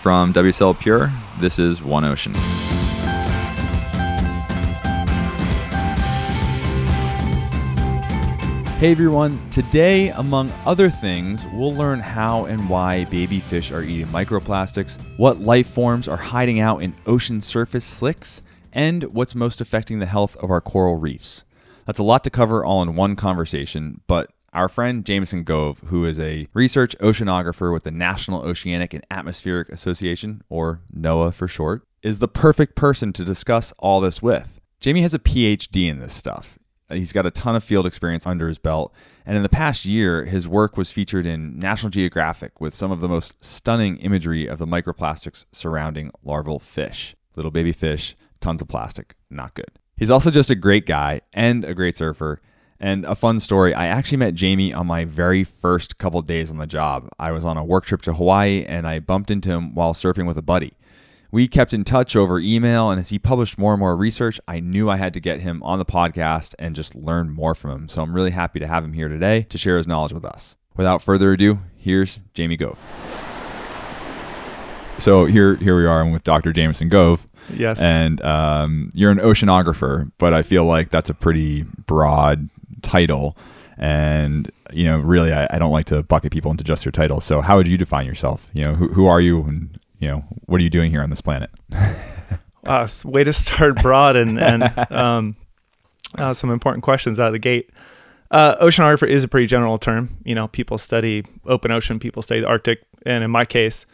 From WSL Pure, this is One Ocean. Hey everyone, today, among other things, we'll learn how and why baby fish are eating microplastics, what life forms are hiding out in ocean surface slicks, and what's most affecting the health of our coral reefs. That's a lot to cover all in one conversation, but our friend Jameson Gove, who is a research oceanographer with the National Oceanic and Atmospheric Association, or NOAA for short, is the perfect person to discuss all this with. Jamie has a PhD in this stuff. He's got a ton of field experience under his belt, and in the past year, his work was featured in National Geographic with some of the most stunning imagery of the microplastics surrounding larval fish. Little baby fish, tons of plastic, not good. He's also just a great guy and a great surfer. And a fun story I actually met Jamie on my very first couple days on the job. I was on a work trip to Hawaii and I bumped into him while surfing with a buddy. We kept in touch over email, and as he published more and more research, I knew I had to get him on the podcast and just learn more from him. So I'm really happy to have him here today to share his knowledge with us. Without further ado, here's Jamie Gove. So here, here we are. I'm with Dr. Jameson Gove. Yes. And um, you're an oceanographer, but I feel like that's a pretty broad title. And, you know, really, I, I don't like to bucket people into just their title. So how would you define yourself? You know, who, who are you and you know, what are you doing here on this planet? uh, way to start broad and, and um, uh, some important questions out of the gate. Uh, oceanographer is a pretty general term. You know, people study open ocean, people study the Arctic, and in my case,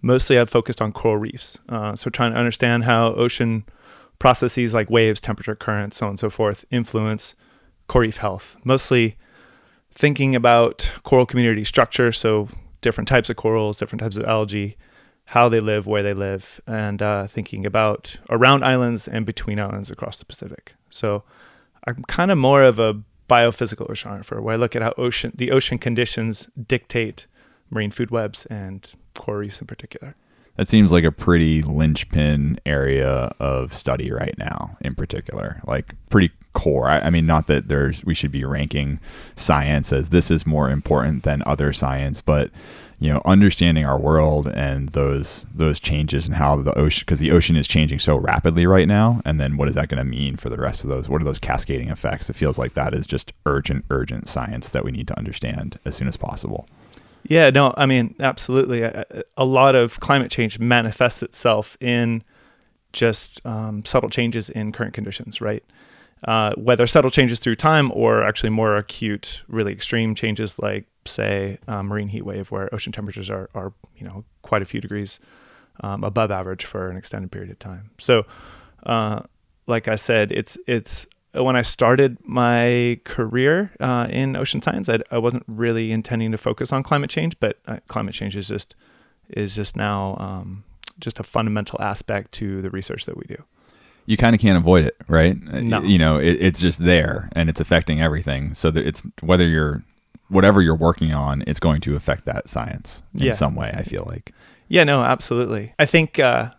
mostly I've focused on coral reefs. Uh, so trying to understand how ocean processes like waves, temperature, currents, so on and so forth influence coral reef health. Mostly thinking about coral community structure, so different types of corals, different types of algae, how they live, where they live, and uh, thinking about around islands and between islands across the Pacific. So I'm kind of more of a biophysical oceanographer, where I look at how ocean the ocean conditions dictate marine food webs and coral reefs in particular. That seems like a pretty linchpin area of study right now, in particular. Like pretty core. I, I, mean, not that there's we should be ranking science as this is more important than other science, but you know understanding our world and those those changes and how the ocean because the ocean is changing so rapidly right now and then what is that going to mean for the rest of those what are those cascading effects? It feels like that is just urgent urgent science that we need to understand as soon as possible. Yeah no i mean absolutely. A, a lot of climate change manifests itself in just um, subtle changes in current conditions right uh, whether subtle changes through time or actually more acute, really extreme changes like, say, uh, marine heat wave, where ocean temperatures are, are you know, quite a few degrees um, above average for an extended period of time. So, uh, like I said, it's it's when I started my career uh, in ocean science, I, I, wasn't really intending to focus on climate change, but uh, climate change is just is just now um, just a fundamental aspect to the research that we do you kind of can't avoid it, right? No. You know, it, it's just there and it's affecting everything. So that it's whether you're whatever you're working on, it's going to affect that science in yeah. some way. I feel like. Yeah. No. Absolutely. I think uh,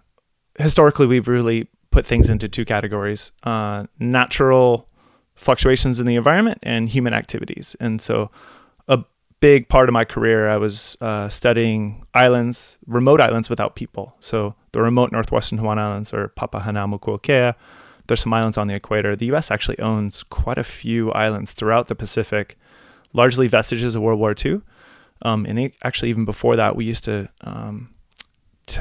historically we've really put things into two categories: uh, natural fluctuations in the environment and human activities. And so, a big part of my career, I was uh, studying islands, remote islands without people. So the remote northwestern Hawaiian Islands or Papahanaumokuakea. There's some islands on the equator. The U.S. actually owns quite a few islands throughout the Pacific, largely vestiges of World War II. Um, and actually, even before that, we used to um,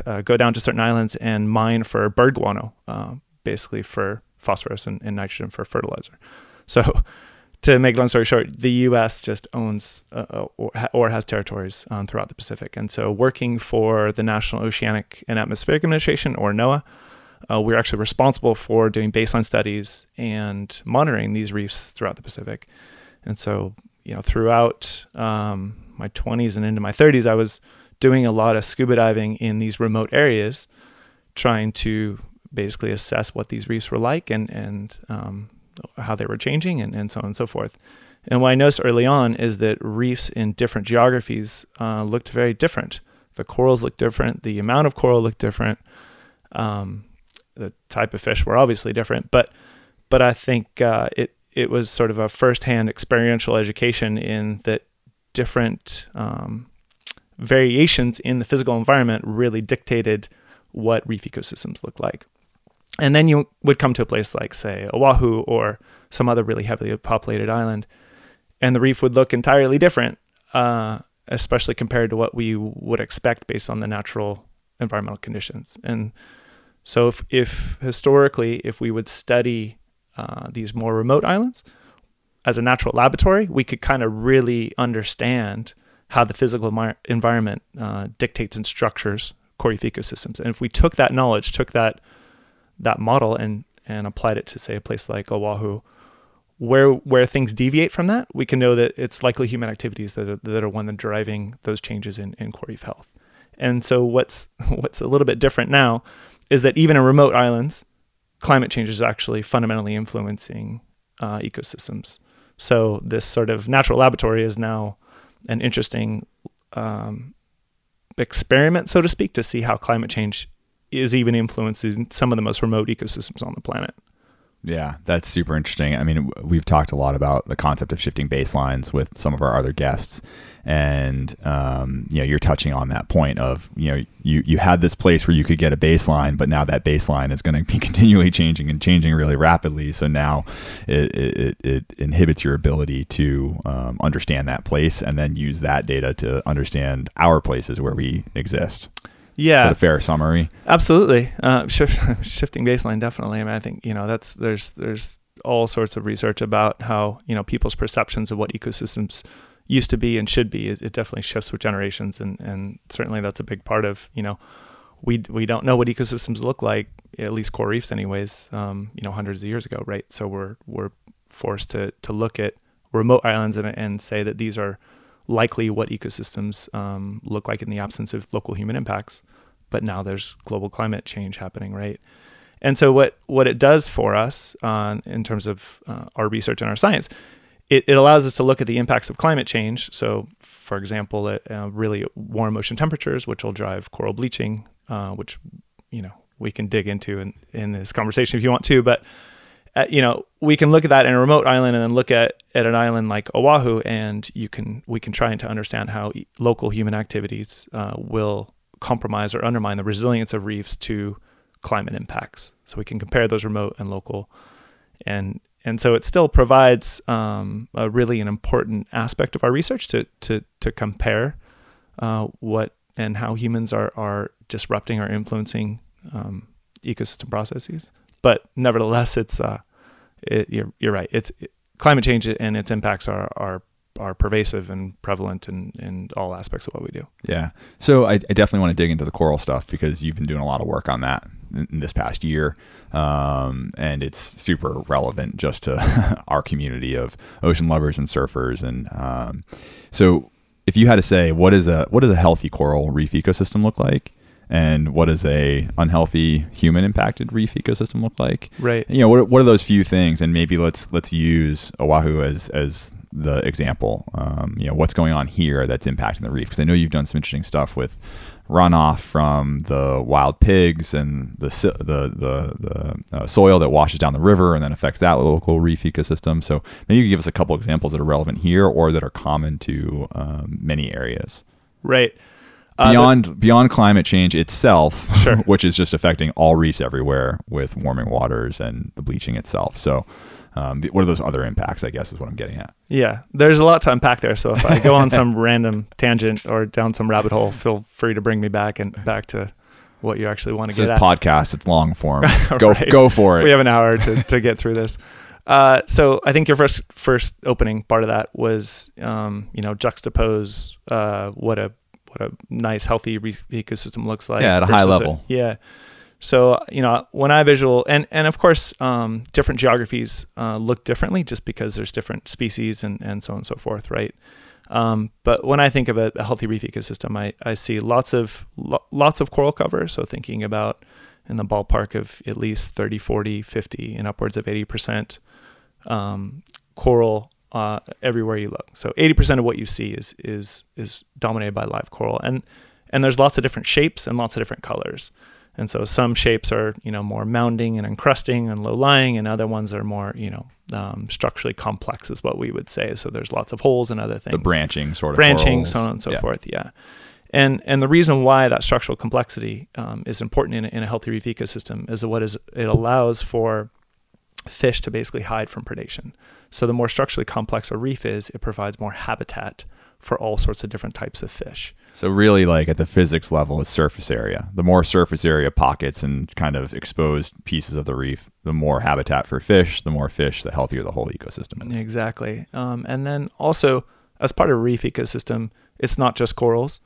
uh, go down to certain islands and mine for bird guano, uh, basically for phosphorus and, and nitrogen for fertilizer. So to make long story short, the U.S. just owns uh, uh, or, or, has territories um, throughout the Pacific, and so working for the National Oceanic and Atmospheric Administration, or NOAA, uh, we're actually responsible for doing baseline studies and monitoring these reefs throughout the Pacific. And so, you know, throughout um, my 20s and into my 30s, I was doing a lot of scuba diving in these remote areas, trying to basically assess what these reefs were like and and um, how they were changing and, and so on and so forth. And what I noticed early on is that reefs in different geographies uh, looked very different. The corals looked different, the amount of coral looked different, um, the type of fish were obviously different. But but I think uh, it it was sort of a firsthand experiential education in that different um, variations in the physical environment really dictated what reef ecosystems look like. And then you would come to a place like, say, Oahu or some other really heavily populated island, and the reef would look entirely different, uh, especially compared to what we would expect based on the natural environmental conditions. And so, if, if historically, if we would study uh, these more remote islands as a natural laboratory, we could kind of really understand how the physical environment uh, dictates and structures coral reef ecosystems. And if we took that knowledge, took that that model, and and applied it to say a place like Oahu, where where things deviate from that, we can know that it's likely human activities that are, that are one that driving those changes in, in coral reef health. And so what's what's a little bit different now is that even in remote islands, climate change is actually fundamentally influencing uh, ecosystems. So this sort of natural laboratory is now an interesting um, experiment, so to speak, to see how climate change is even influencing some of the most remote ecosystems on the planet. Yeah, that's super interesting. I mean, we've talked a lot about the concept of shifting baselines with some of our other guests, and um, you know, you're touching on that point of you know, you you had this place where you could get a baseline, but now that baseline is going to be continually changing and changing really rapidly. So now it it, it inhibits your ability to um, understand that place and then use that data to understand our places where we exist yeah. a fair summary. Absolutely. Uh, shift, shifting baseline definitely. I mean i think you know that's there's there's all sorts of research about how you know people's perceptions of what ecosystems used to be and should be. It, it definitely shifts with generations and and certainly that's a big part of you know we we don't know what ecosystems look like at least coral reefs anyways um, you know hundreds of years ago right? So we're we're forced to to look at remote islands and, and say that these are likely what ecosystems um, look like in the absence of local human impacts. But now there's global climate change happening, right? And so what what it does for us uh, in terms of uh, our research and our science, it, it allows us to look at the impacts of climate change. So, for example, at uh, really warm ocean temperatures, which will drive coral bleaching, uh, which you know we can dig into in, in this conversation if you want to, but uh, you know, we can look at that in a remote island and then look at, at an island like Oahu, and you can we can try to understand how local human activities uh, will compromise or undermine the resilience of reefs to climate impacts. So we can compare those remote and local, and and so it still provides um, a really an important aspect of our research to to to compare uh, what and how humans are are disrupting or influencing um, ecosystem processes but nevertheless, it's uh, it, you're you're right. It's it, climate change and its impacts are are are pervasive and prevalent in, in all aspects of what we do. Yeah. So I, I definitely want to dig into the coral stuff because you've been doing a lot of work on that in, in this past year. Um, and it's super relevant just to our community of ocean lovers and surfers. And um, so if you had to say, what is a, what does a healthy coral reef ecosystem look like? And what does a unhealthy human impacted reef ecosystem look like right you know what, what are those few things and maybe let's let's use oahu as as the example um, you know what's going on here that's impacting the reef because i know you've done some interesting stuff with runoff from the wild pigs and the the the, the uh, soil that washes down the river and then affects that local reef ecosystem. So maybe you could give us a couple examples that are relevant here or that are common to um, many areas. Right. Uh, beyond the, beyond climate change itself, sure. which is just affecting all reefs everywhere with warming waters and the bleaching itself. So, um, what are those other impacts? I guess is what I'm getting at. Yeah, there's a lot to unpack there. So if I go on some random tangent or down some rabbit hole, feel free to bring me back and back to what you actually want to this get at. podcast. It's long form. Go right. go for it. We have an hour to to get through this. Uh, so I think your first first opening part of that was, um, you know, juxtapose uh, what a what a nice healthy re- ecosystem looks like. Yeah, at a high level. A, yeah. So you know when I visual and and of course um, different geographies uh, look differently just because there's different species and and so on and so forth, right? Um, but when I think of a, a, healthy reef ecosystem, I, I see lots of lo- lots of coral cover. So thinking about in the ballpark of at least 30, 40, 50, and upwards of 80% um, coral uh, everywhere you look. So 80% of what you see is is is dominated by live coral, and and there's lots of different shapes and lots of different colors. And so some shapes are you know more mounding and encrusting and low lying, and other ones are more you know um, structurally complex, is what we would say. So there's lots of holes and other things. The branching sort of branching, corals. so on and so yeah. forth. Yeah. And and the reason why that structural complexity um, is important in a, in a healthy reef ecosystem is that what is it allows for fish to basically hide from predation. So the more structurally complex a reef is, it provides more habitat for all sorts of different types of fish. So really, like at the physics level, is surface area. The more surface area pockets and kind of exposed pieces of the reef, the more habitat for fish. The more fish, the healthier the whole ecosystem is. Exactly. Um, and then also, as part of a reef ecosystem, it's not just corals.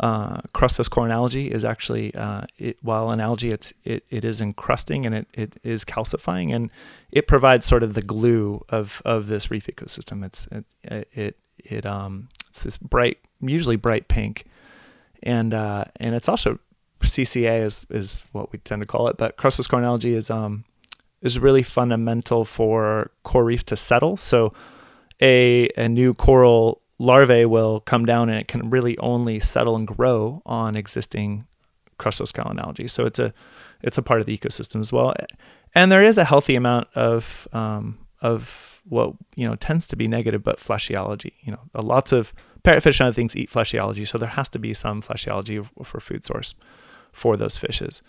Uh, crustose coral algae is actually, uh, it, while an algae, it's it, it is encrusting and it, it is calcifying, and it provides sort of the glue of of this reef ecosystem. It's it it, it um it's this bright, usually bright pink, and uh, and it's also CCA is is what we tend to call it, but crustose coral algae is um is really fundamental for coral reef to settle. So a a new coral larvae will come down and it can really only settle and grow on existing crustose coral algae. So it's a it's a part of the ecosystem as well, and there is a healthy amount of um, of what you know tends to be negative, but fleshy algae. You know, lots of parrotfish and other things eat fleshy algae, so there has to be some fleshy algae for food source for those fishes.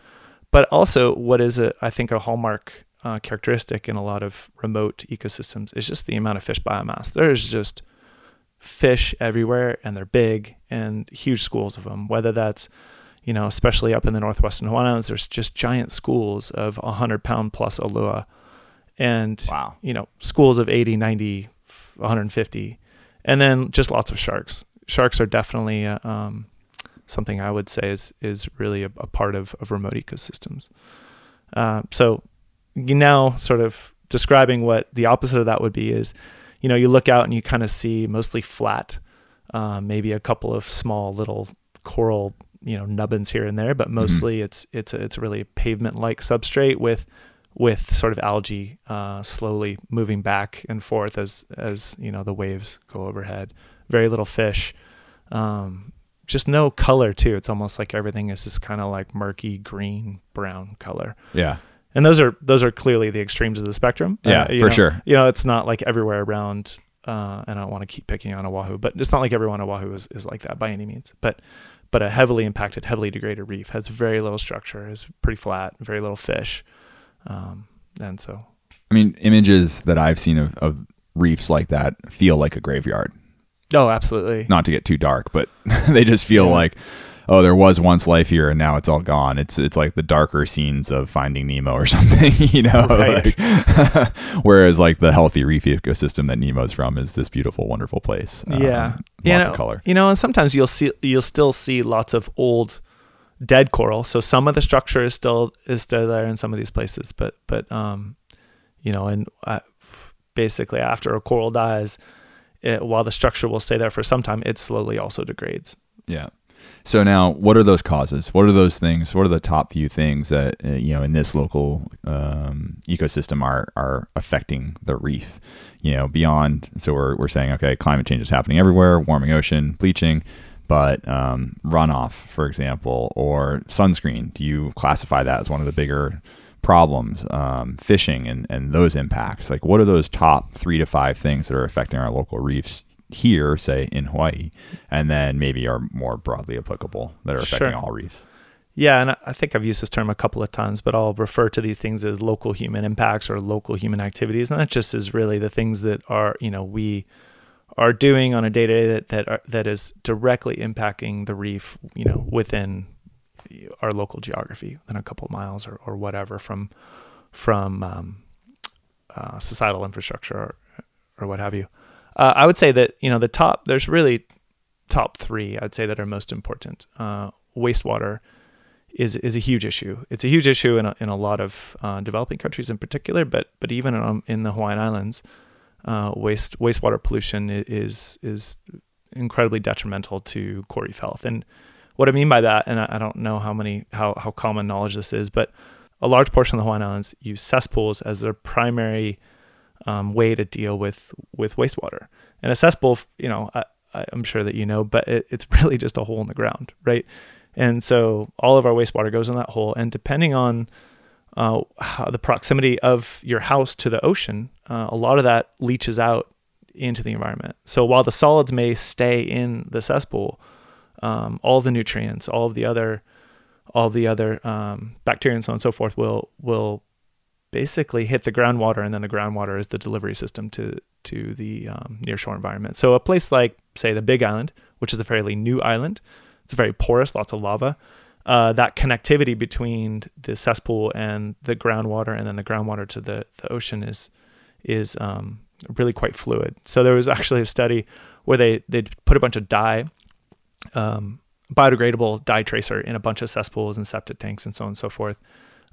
But also, what is a I think a hallmark uh, characteristic in a lot of remote ecosystems is just the amount of fish biomass. There's just fish everywhere, and they're big and huge schools of them. Whether that's you know, especially up in the northwestern Hawaiian Islands, there's just giant schools of 100 pound plus ulua and wow. you know schools of 80 90 150 and then just lots of sharks sharks are definitely uh, um, something i would say is is really a, a part of, of remote ecosystems uh, so now sort of describing what the opposite of that would be is you know you look out and you kind of see mostly flat uh, maybe a couple of small little coral you know nubbins here and there but mm-hmm. mostly mm-hmm. it's it's a, it's a really pavement like substrate with with sort of algae uh, slowly moving back and forth as as you know the waves go overhead. Very little fish, um, just no color too. It's almost like everything is just kind of like murky green brown color. Yeah, and those are those are clearly the extremes of the spectrum. Yeah, uh, for know, sure. You know, it's not like everywhere around. Uh, and I don't want to keep picking on Oahu, but it's not like everyone on Oahu is, is like that by any means. But but a heavily impacted, heavily degraded reef has very little structure, is pretty flat, very little fish. Um, and so, I mean, images that I've seen of, of reefs like that feel like a graveyard. Oh, absolutely. Not to get too dark, but they just feel yeah. like, oh, there was once life here and now it's all gone. It's it's like the darker scenes of Finding Nemo or something, you know. Right. Like, whereas like the healthy reef ecosystem that Nemo's from is this beautiful, wonderful place. Um, yeah, lots you know, of color. You know, and sometimes you'll see you'll still see lots of old dead coral. So some of the structure is still is still there in some of these places, but but um, you know, and uh, basically after a coral dies, it, while the structure will stay there for some time, it slowly also degrades. Yeah. So now, what are those causes? What are those things? What are the top few things that uh, you know in this local um, ecosystem are are affecting the reef? You know, beyond. So we're we're saying okay, climate change is happening everywhere, warming ocean, bleaching but um, runoff, for example, or sunscreen, do you classify that as one of the bigger problems? Um, fishing and, and those impacts. Like, what are those top three to five things that are affecting our local reefs here, say in Hawaii, and then maybe are more broadly applicable that are affecting sure. all reefs? Yeah, and I think I've used this term a couple of times, but I'll refer to these things as local human impacts or local human activities, and that just is really the things that are you know we are doing on a day to day that that are, that is directly impacting the reef, you know, within our local geography, within a couple of miles or, or whatever from from um, uh, societal infrastructure or, or what have you. Uh, I would say that you know the top. There's really top three. I'd say that are most important. Uh, wastewater is is a huge issue. It's a huge issue in a, in a lot of uh, developing countries in particular, but but even in, um, in the Hawaiian Islands uh, waste wastewater pollution is is incredibly detrimental to coral reef health. And what I mean by that, and I, I don't know how many how how common knowledge this is, but a large portion of the Hawaiian Islands use cesspools as their primary um, way to deal with with wastewater. And a cesspool, you know, I, am sure that you know, but it, it's really just a hole in the ground, right? And so all of our wastewater goes in that hole, and depending on uh, the proximity of your house to the ocean, uh, a lot of that leaches out into the environment. So while the solids may stay in the cesspool, um, all the nutrients, all of the other, all the other um, bacteria and so on and so forth will will basically hit the groundwater, and then the groundwater is the delivery system to to the um, nearshore environment. So a place like, say, the Big Island, which is a fairly new island, it's very porous, lots of lava. Uh, that connectivity between the cesspool and the groundwater, and then the groundwater to the, the ocean is is um, really quite fluid. So there was actually a study where they they put a bunch of dye, um, biodegradable dye tracer in a bunch of cesspools and septic tanks and so on and so forth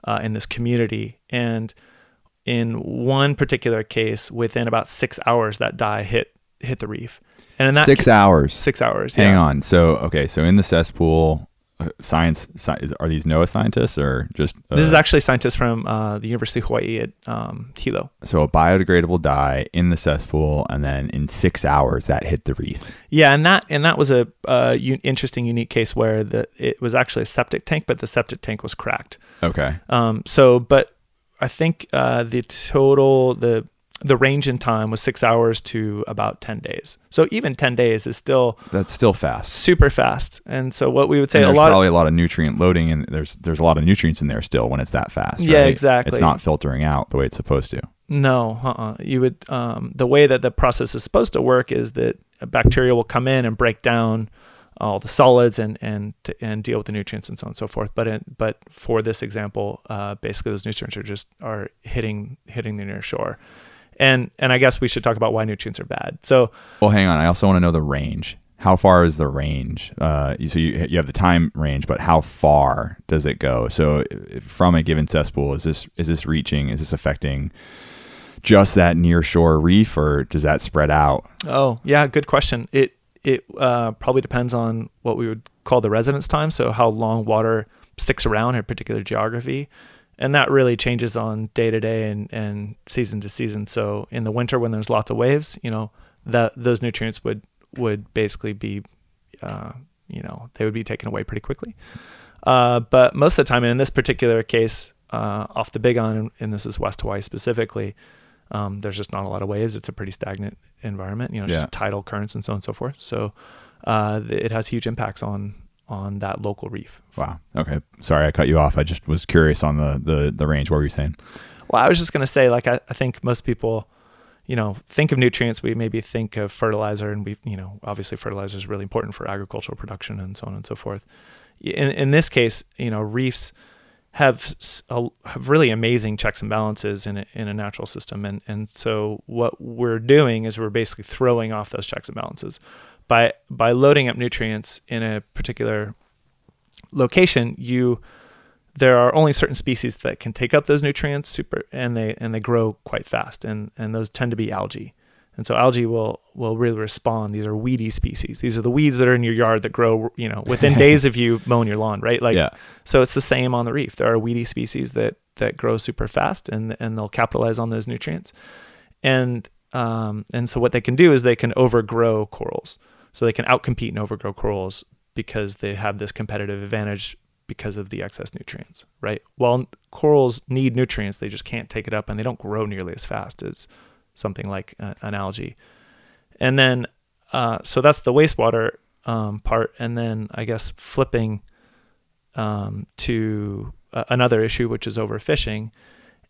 uh, in this community. And in one particular case, within about six hours, that die hit hit the reef. And in that Six ca- hours. six hours. Hang yeah. on. So okay, so in the cesspool, science, sci- is, are these NOAA scientists or just? Uh, This is actually scientists from uh, the University of Hawaii at um, Hilo. so a biodegradable dye in the cesspool, and then in six hours that hit the reef. Yeah, and that and that was a uh, u- interesting, unique case where the it was actually a septic tank, but the septic tank was cracked. Okay. Um, so, but I think uh, the total the the range in time was six hours to about ten days. So even ten days is still That's still fast. super fast. And so what we would say And a lot. probably a lot of nutrient loading, and there's there's a lot of nutrients in there still when it's that fast. Yeah, right? exactly. It's not filtering out the way it's supposed to. No, uh-uh. you would. Um, the way that the process is supposed to work is that a bacteria will come in and break down all the solids and and and deal with the nutrients and so on and so forth. But in, but for this example, uh, basically those nutrients are just are hitting hitting the near shore, and and I guess we should talk about why nutrients are bad. So Well, hang on. I also want to know the range. How far is the range? Uh, so you you have the time range, but how far does it go? So from a given cesspool, is this is this reaching? Is this affecting just that near shore reef, or does that spread out? Oh, yeah, good question. It it uh, probably depends on what we would call the residence time, so how long water sticks around in a particular geography, and that really changes on day to day and and season to season. So in the winter, when there's lots of waves, you know that those nutrients would would basically be, uh, you know, they would be taken away pretty quickly. Uh, but most of the time, and in this particular case, uh, off the Big Island, and this is West Hawaii specifically, um, there's just not a lot of waves. It's a pretty stagnant environment. You know, it's Yeah. just tidal currents and so on and so forth. So uh, it has huge impacts on on that local reef. Wow. Okay. Sorry, I cut you off. I just was curious on the the, the range. What were you saying? Well, I was just gonna say, like, I, I think most people, you know, think of nutrients. We maybe think of fertilizer, and we, you know, obviously fertilizer is really important for agricultural production and so on and so forth. In in this case, you know, reefs have a, have really amazing checks and balances in a, in a natural system, and and so what we're doing is we're basically throwing off those checks and balances by by loading up nutrients in a particular location. You there are only certain species that can take up those nutrients super and they and they grow quite fast and and those tend to be algae. And so algae will will really respond. These are weedy species. These are the weeds that are in your yard that grow you know within days of you mowing your lawn right? Like yeah. so it's the same on the reef. There are weedy species that that grow super fast and and they'll capitalize on those nutrients. And um and so what they can do is they can overgrow corals so they can outcompete and overgrow corals because they have this competitive advantage because of the excess nutrients, right? While corals need nutrients, they just can't take it up and they don't grow nearly as fast as something like uh, an algae. And then, uh, so that's the wastewater um, part. And then I guess flipping um, to another issue, which is overfishing.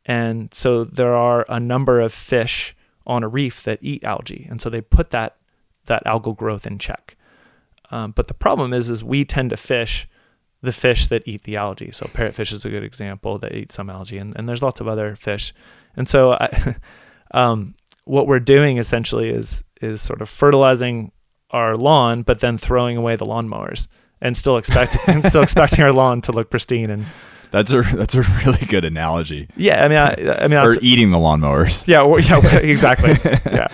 And so there are a number of fish on a reef that eat algae. And so they put that, that algal growth in check. Um, but the problem is, is we tend to fish the fish that eat the algae. So parrotfish is a good example that eat some algae, and, and there's lots of other fish. And so, I, um, what we're doing essentially is is sort of fertilizing our lawn, but then throwing away the lawnmowers, and still expecting and still expecting our lawn to look pristine. And That's a that's a really good analogy. yeah, I mean, I, I mean, Or eating the lawnmowers. yeah, well, yeah, exactly. yeah.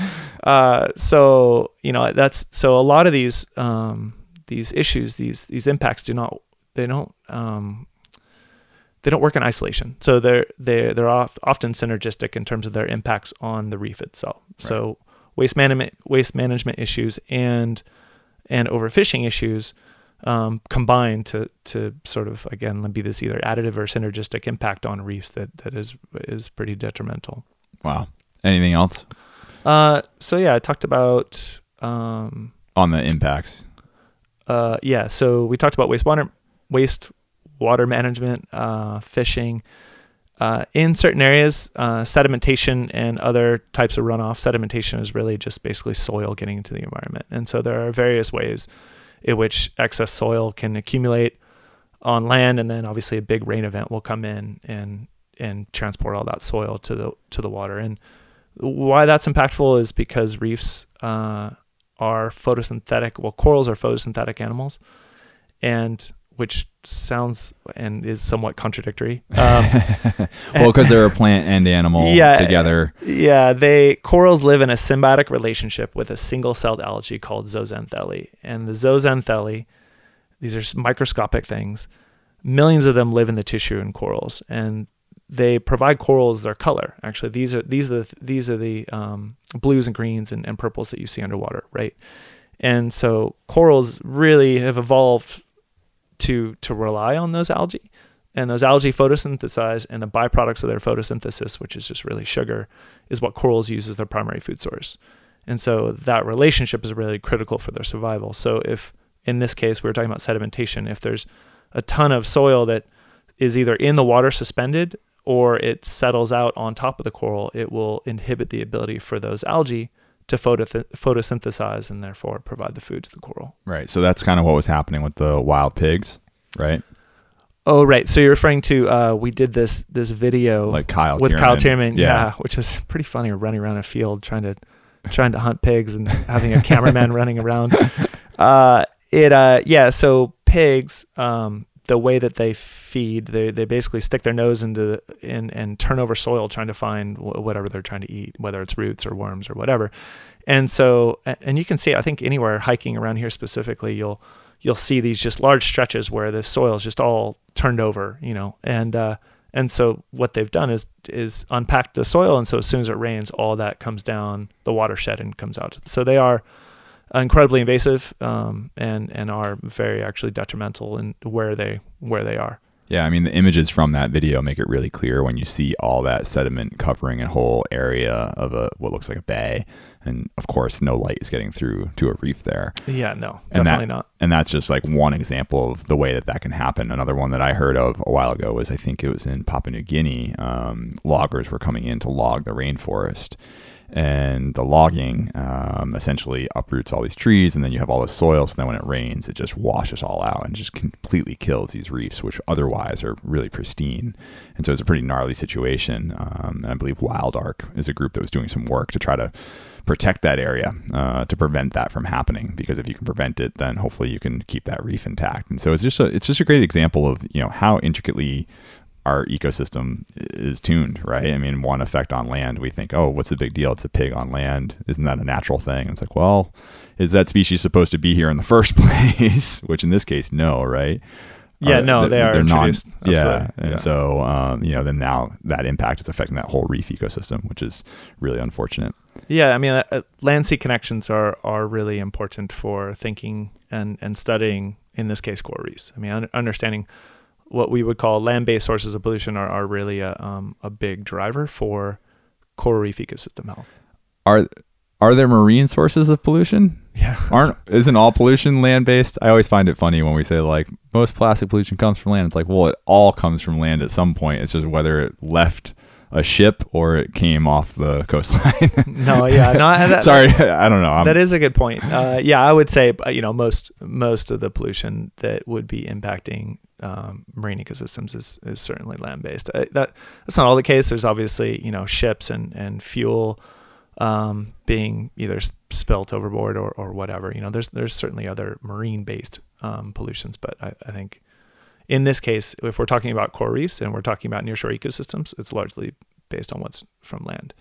Uh, so you know that's so a lot of these um, these issues, these these impacts do not they don't um, they don't work in isolation. So they're they're they're oft, often synergistic in terms of their impacts on the reef itself. So waste management waste management issues and and overfishing issues um, combine to to sort of again be this either additive or synergistic impact on reefs that that is is pretty detrimental. Wow. Anything else Uh, so yeah, I talked about um, on the impacts? uh, yeah. So we talked about wastewater, waste water management, uh, fishing. Uh, in certain areas, uh, sedimentation and other types of runoff. Sedimentation is really just basically soil getting into the environment, and so there are various ways in which excess soil can accumulate on land, and then obviously a big rain event will come in and and transport all that soil to the to the water. And why that's impactful is because reefs uh, are photosynthetic. Well, corals are photosynthetic animals, and which sounds and is somewhat contradictory. Um, well, because they're a plant and animal Yeah, together. yeah, they corals live in a symbiotic relationship with a single-celled algae called zooxanthellae, and the zooxanthellae, these are microscopic things. Millions of them live in the tissue in corals, and they provide corals their color. Actually, these are these are the, these are the um, blues and greens and, and purples that you see underwater, right? And so corals really have evolved to to rely on those algae, and those algae photosynthesize, and the byproducts of their photosynthesis, which is just really sugar, is what corals use as their primary food source. And so that relationship is really critical for their survival. So if in this case we were talking about sedimentation, if there's a ton of soil that is either in the water suspended or it settles out on top of the coral, it will inhibit the ability for those algae to phototh- photosynthesize and therefore provide the food to the coral. Right. So that's kind of what was happening with the wild pigs, right? Oh, right. So you're referring to uh, we did this this video Like Kyle with Kyle Tierman, Tierman. yeah. which is pretty funny. Running around a field trying to trying to hunt pigs and having a cameraman running around. Uh, it uh, yeah. So pigs, um, the way that they feed, they they basically stick their nose into in and turn over soil trying to find wh- whatever they're trying to eat, whether it's roots or worms or whatever. And so, and you can see, I think anywhere hiking around here specifically, you'll you'll see these just large stretches where the soil is just all turned over, you know, and uh, and so what they've done is is unpacked the soil, and so as soon as it rains, all that comes down the watershed and comes out. So they are incredibly invasive um, and and are very actually detrimental in where they where they are. Yeah, I mean the images from that video make it really clear when you see all that sediment covering a whole area of a what looks like a bay, and of course no light is getting through to a reef there. Yeah, no, And definitely that, not. And that's just like one example of the way that that can happen. Another one that I heard of a while ago was I think it was in Papua New Guinea. Um, loggers were coming in to log the rainforest, and the logging um, essentially uproots all these trees, and then you have all this soil. So then when it rains, it just washes all out and just completely kills these reefs, which otherwise are really pristine. And so it's a pretty gnarly situation. Um, and I believe Wild Ark is a group that was doing some work to try to protect that area uh, to prevent that from happening. Because if you can prevent it, then hopefully you can keep that reef intact. And so it's just a it's just a great example of you know how intricately our ecosystem is tuned, right? I mean, one effect on land, we think, oh, what's the big deal? It's a pig on land. Isn't that a natural thing? And it's like, well, is that species supposed to be here in the first place? Which in this case, no, right? Yeah, Uh, no, they're- they are they're non- yeah, and Yeah. so um, you know, then now that impact is affecting that whole reef ecosystem, which is really unfortunate. Yeah, I mean, uh, uh, land sea connections are are really important for thinking and and studying. In this case, coral reefs. I mean, un- understanding what we would call land-based sources of pollution are, are really a um, a big driver for coral reef ecosystem health. Are are there marine sources of pollution? Yeah, Aren't isn't all pollution land based? I always find it funny when we say like most plastic pollution comes from land. It's like, well, it all comes from land at some point. It's just whether it left a ship or it came off the coastline. no, yeah, no. That, Sorry, I don't know. I'm, that is a good point. Uh, yeah, I would say uh, you know most most of the pollution that would be impacting um, marine ecosystems is, is certainly land based. Uh, that that's not all the case. There's obviously you know ships and and fuel um, being either spilt overboard or, or whatever. You know, there's there's certainly other marine based um, pollutions, but I, I think in this case, if we're talking about coral reefs and we're talking about nearshore ecosystems, it's largely based on what's from land.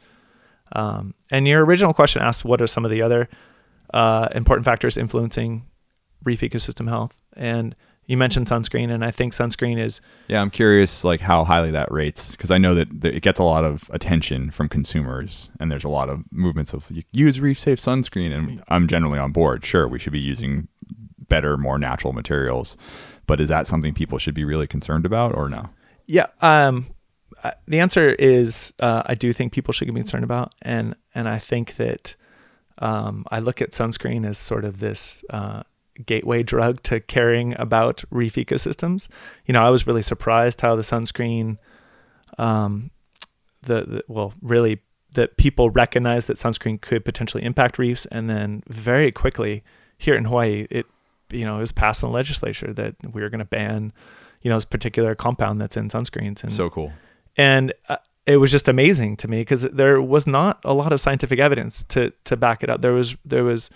Um, and your original question asked, what are some of the other uh, important factors influencing reef ecosystem health? And you mentioned sunscreen, and I think sunscreen is yeah, I'm curious like how highly that rates because I know that that it gets a lot of attention from consumers and there's a lot of movements of use reef safe sunscreen and I'm generally on board. Sure, we should be using better, more natural materials, but is that something people should be really concerned about or no? Yeah. Um, the answer is uh, I do think people should be concerned about, and and I think that um, I look at sunscreen as sort of this uh, gateway drug to caring about reef ecosystems. You know, I was really surprised how the sunscreen, um, the, the well, really that people recognized that sunscreen could potentially impact reefs, and then very quickly here in Hawaii, it you know it was passed in the legislature that we were going to ban you know this particular compound that's in sunscreens. And so cool. and uh, it was just amazing to me because there was not a lot of scientific evidence to to back it up. There was there was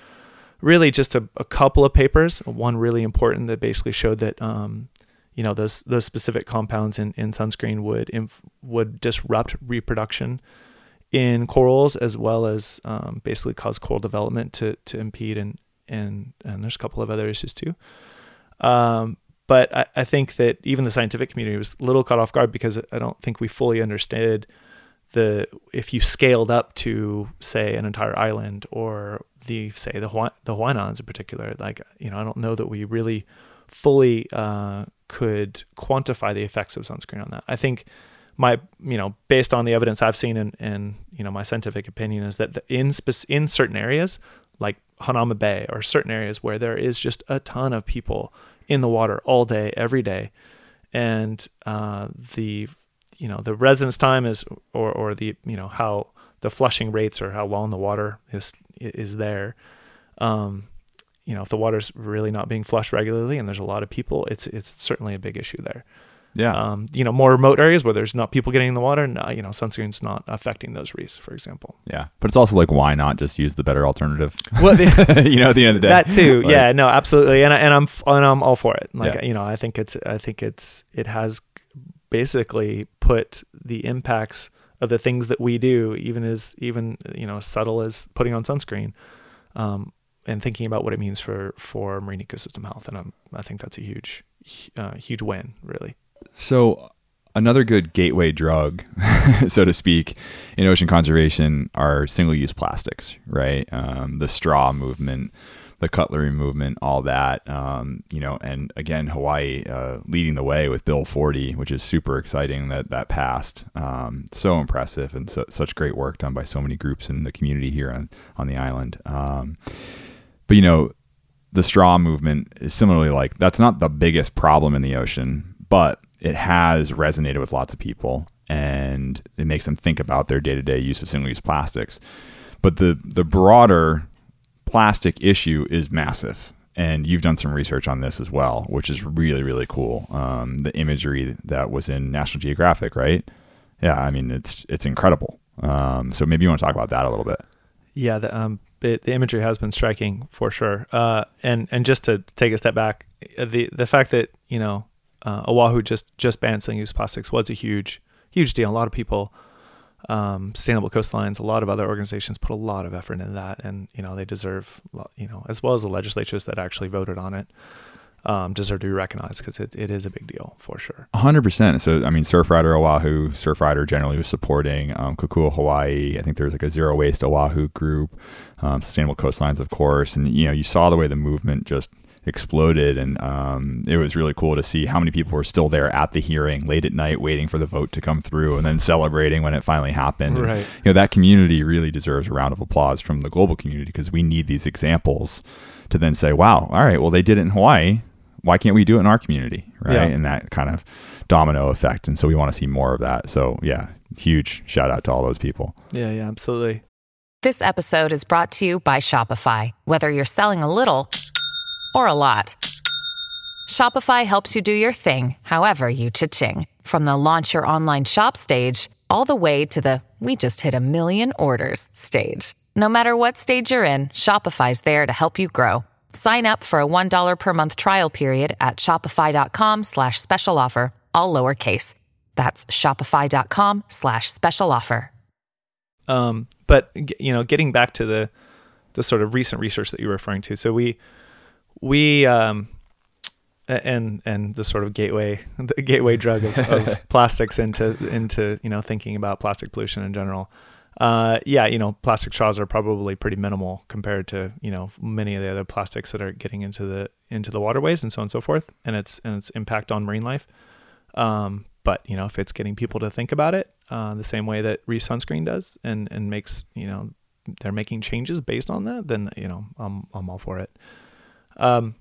really just a, a couple of papers one really important that basically showed that um, you know those those specific compounds in, in sunscreen would inf- would disrupt reproduction in corals as well as um, basically cause coral development to to impede and and and there's a couple of other issues too. Um, but I, I think that even the scientific community was a little caught off guard because I don't think we fully understood the if you scaled up to say an entire island or the say the the Islands in particular, like you know I don't know that we really fully uh, could quantify the effects of sunscreen on that. I think my you know based on the evidence I've seen and and you know my scientific opinion is that the, in spe- in certain areas like Hanauma Bay or certain areas where there is just a ton of people in the water all day, every day, and uh, the you know the residence time is or or the you know how the flushing rates or how long the water is is there. Um, you know, if the water's really not being flushed regularly and there's a lot of people, it's it's certainly a big issue there. Yeah. Um, you know, more remote areas where there's not people getting in the water, no, you know, sunscreen's not affecting those reefs, for example. Yeah. But it's also like, why not just use the better alternative? Well, you know, at the end of the day. that too. Like- yeah, no, absolutely. And I, and I'm and I'm all for it. Like, Yeah. you know, I think it's I think it's it has basically put the impacts of the things that we do, even as even you know subtle as putting on sunscreen, um, and thinking about what it means for for marine ecosystem health. And I'm, I think that's a huge uh, huge win, really. So another good gateway drug, so to speak, in ocean conservation are single-use plastics, right? Um, the straw movement, the cutlery movement, all that. Um, you know, and again, Hawaii uh, leading the way with Bill 40, which is super exciting that that passed. Um, so impressive and so, such great work done by so many groups in the community here on on the island. Um, but you know, the straw movement is similarly like that's not the biggest problem in the ocean, but it has resonated with lots of people and it makes them think about their day-to-day use of single-use plastics. But the the broader plastic issue is massive. And you've done some research on this as well, which is really, really cool. Um, the imagery that was in National Geographic, right? Yeah, I mean it's it's incredible. Um, so maybe you want to talk about that a little bit. Yeah, the um, it, the imagery has been striking for sure. Uh, and and just to take a step back, the the fact that you know uh, Oahu just just banned single-use plastics was a huge huge deal. A lot of people, um, sustainable coastlines, a lot of other organizations put a lot of effort into that, and you know they deserve, you know, as well as the legislatures that actually voted on it, um, deserve to be recognized because it, it is a big deal for sure. hundred percent. So I mean, Surfrider Oahu, Surfrider generally was supporting um, Kokua Hawaii. I think there was like a zero waste Oahu group, um, sustainable coastlines, of course. And you know, you saw the way the movement just exploded, and um, it was really cool to see how many people were still there at the hearing late at night, waiting for the vote to come through, and then celebrating when it finally happened. And, you know, that community really deserves a round of applause from the global community because we need these examples to then say, "Wow, all right, well, they did it in Hawaii." why can't we do it in our community right Yeah. and that kind of domino effect and so we want to see more of that so yeah huge shout out to all those people Yeah, yeah, absolutely. This episode is brought to you by Shopify. Whether you're selling a little or a lot, Shopify helps you do your thing, however you cha-ching. From the launch your online shop stage, all the way to the we just hit a million orders stage. No matter what stage you're in, Shopify's there to help you grow. Sign up for a $1 per month trial period at shopify.com slash special offer, all lowercase. That's shopify.com slash special offer. Um, but you know, getting back to the the sort of recent research that you're referring to, so we we um, and and the sort of gateway the gateway drug of, of plastics into into you know thinking about plastic pollution in general. Uh, yeah, you know, plastic straws are probably pretty minimal compared to you know many of the other plastics that are getting into the into the waterways and so on and so forth, and its and its impact on marine life. Um, but you know, if it's getting people to think about it uh, the same way that Reef sunscreen does, and and makes you know they're making changes based on that, then you know I'm I'm all for it. Um,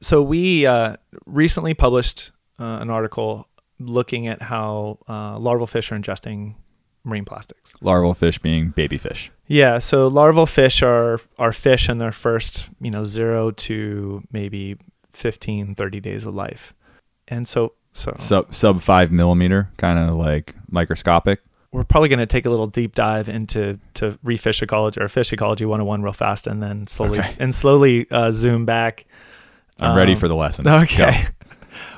so we uh, recently published uh, an article looking at how uh, larval fish are ingesting marine plastics. Larval fish being baby fish. Yeah, so larval fish are are fish in their first, you know, 0 to maybe 15, 30 days of life. And so so Sub sub five millimeter, kind of like microscopic. We're probably going to take a little deep dive into to reef fish ecology or fish ecology 101 real fast and then slowly Okay. and slowly uh, zoom back I'm ready Um, for the lesson. Okay.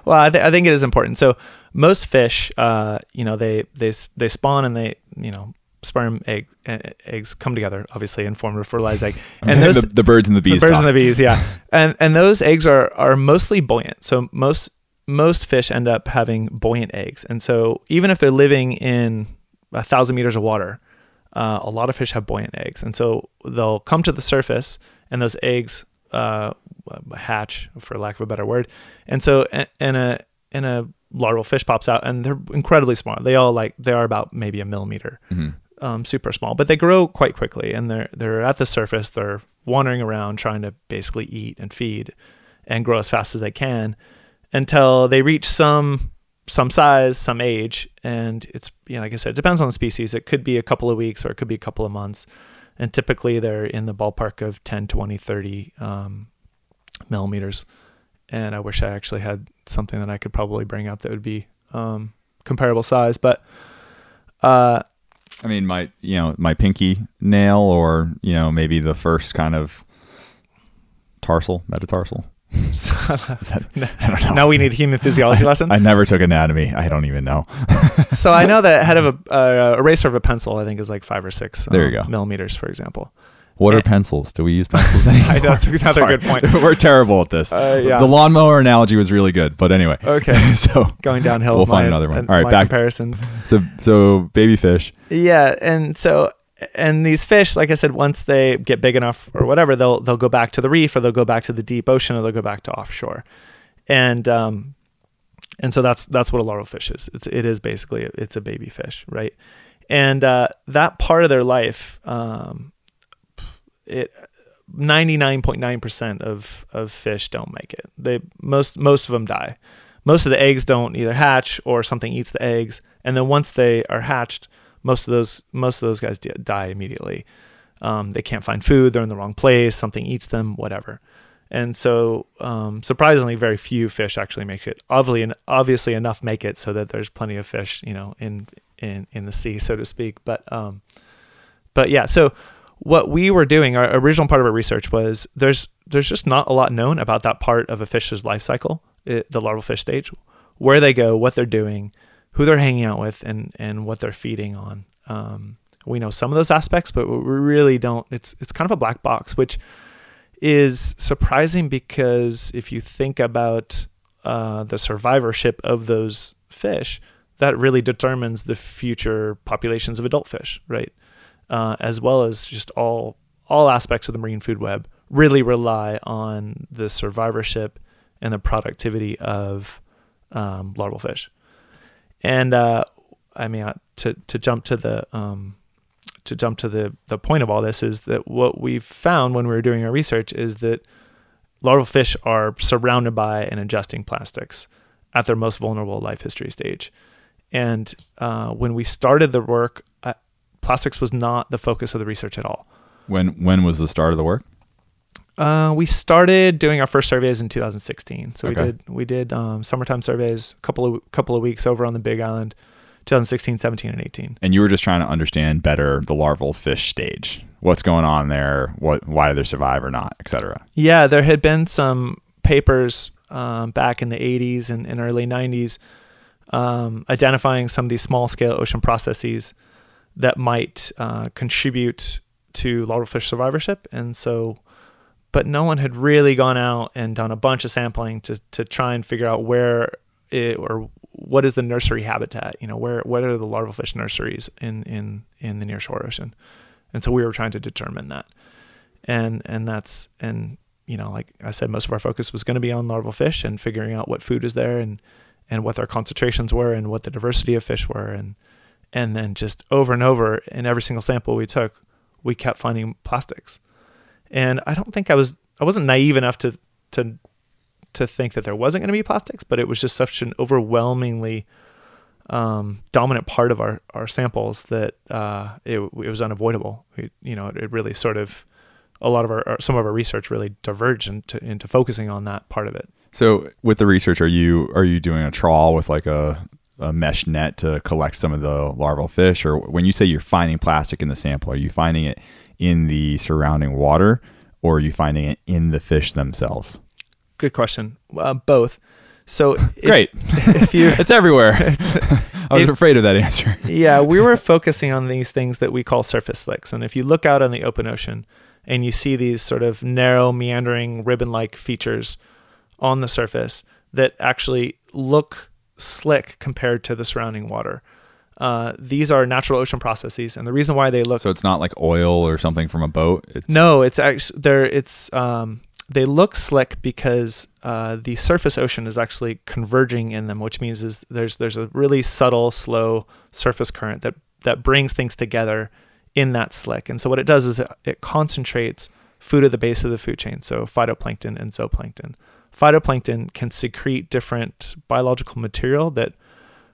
Well, I, th- I think it is important. So most fish, uh, you know, they they they spawn and they, you know, sperm egg eggs come together, obviously, and form a fertilized egg. And those the, the birds and the bees. the birds talk. and the bees, yeah. and and those eggs are are mostly buoyant. So most most fish end up having buoyant eggs, and so even if they're living in a thousand meters of water, uh, a lot of fish have buoyant eggs, and so they'll come to the surface, and those eggs uh, hatch, for lack of a better word, and so and a and a larval fish pops out, and they're incredibly small. They all like they are about maybe a millimeter Mhm. um, super small, but they grow quite quickly, and they're they're at the surface. They're wandering around trying to basically eat and feed, and grow as fast as they can, until they reach some some size, some age, and it's you know like I said, it depends on the species. It could be a couple of weeks or it could be a couple of months, and typically they're in the ballpark of 10, 20, 30 um, millimeters. And I wish I actually had something that I could probably bring up that would be um, comparable size, but. Uh, I mean, my you know my pinky nail, or you know maybe the first kind of tarsal, metatarsal. That, I don't know. now we need a human physiology lesson. I never took anatomy. I don't even know. so I know that head of a uh, eraser of a pencil, I think, is like five or six. There you um, go. Millimeters, for example. What are Eh. pencils? Do we use pencils anymore? I- that's another Sorry. good point. We're terrible at this. Uh, yeah. The lawnmower analogy was really good, but anyway. Okay. so Going downhill. We'll find my- another one. All right, back- comparisons. so so baby fish. Yeah, and so and these fish, like I said, once they get big enough or whatever, they'll they'll go back to the reef or they'll go back to the deep ocean or they'll go back to offshore, and um, and so that's that's what a larval fish is. It's it is basically it's a baby fish, right? And uh, that part of their life, um, it. 99.9% of, of fish don't make it. They most most of them die. Most of the eggs don't either hatch or something eats the eggs. And then once they are hatched, most of those most of those guys di- die immediately. Um, they can't find food. They're in the wrong place. Something eats them. Whatever. And so, um, surprisingly, very few fish actually make it. Obviously, obviously enough make it so that there's plenty of fish, you know, in in in the sea, so to speak. But um, but yeah, so what we were doing, our original part of our research was there's there's just not a lot known about that part of a fish's life cycle, it, the larval fish stage, where they go, what they're doing, who they're hanging out with, and and what they're feeding on. Um, we know some of those aspects, but we really don't. It's it's kind of a black box, which is surprising because if you think about uh, the survivorship of those fish, that really determines the future populations of adult fish, right? Uh, as well as just all all aspects of the marine food web really rely on the survivorship and the productivity of um, larval fish. And uh, I mean, uh, to to jump to the um, to jump to the the point of all this is that what we've found when we were doing our research is that larval fish are surrounded by and ingesting plastics at their most vulnerable life history stage. And uh, when we started the work, uh, plastics was not the focus of the research at all. When when was the start of the work? Uh, we started doing our first surveys in 2016. So Okay. we did we did um, summertime surveys, a couple of couple of weeks over on the Big Island, 2016, 17, and 18. And you were just trying to understand better the larval fish stage. What's going on there? What why do they survive or not, etc. Yeah, there had been some papers um, back in the 80s and, and early 90s um, identifying some of these small scale ocean processes that might uh, contribute to larval fish survivorship. And so, but no one had really gone out and done a bunch of sampling to, to try and figure out where it, or what is the nursery habitat, you know, where, what are the larval fish nurseries in, in, in the nearshore ocean. And so we were trying to determine that. And, and that's, and, you know, like I said, most of our focus was going to be on larval fish and figuring out what food is there and, and what their concentrations were and what the diversity of fish were. And, and then just over and over in every single sample we took, we kept finding plastics. And I don't think I was, I wasn't naive enough to, to to think that there wasn't going to be plastics, but it was just such an overwhelmingly um, dominant part of our, our samples that uh, it, it was unavoidable. We, you know, it, it really sort of a lot of our, our some of our research really diverged into, into focusing on that part of it. So with the research, are you are you doing a trawl with like a, a mesh net to collect some of the larval fish, or when you say you're finding plastic in the sample, are you finding it in the surrounding water, or are you finding it in the fish themselves? Good question. Uh, both. So if- Great, if you it's everywhere. I was if- afraid of that answer. yeah, we were focusing on these things that we call surface slicks. And if you look out on the open ocean and you see these sort of narrow, meandering, ribbon like features on the surface that actually look slick compared to the surrounding water, uh, these are natural ocean processes. And the reason why they look So it's not like oil or something from a boat. It's no, it's actually there. It's um, they look slick because uh, the surface ocean is actually converging in them, which means is there's there's a really subtle, slow surface current that that brings things together in that slick. And so what it does is it, it concentrates food at the base of the food chain, so phytoplankton and zooplankton. Phytoplankton can secrete different biological material that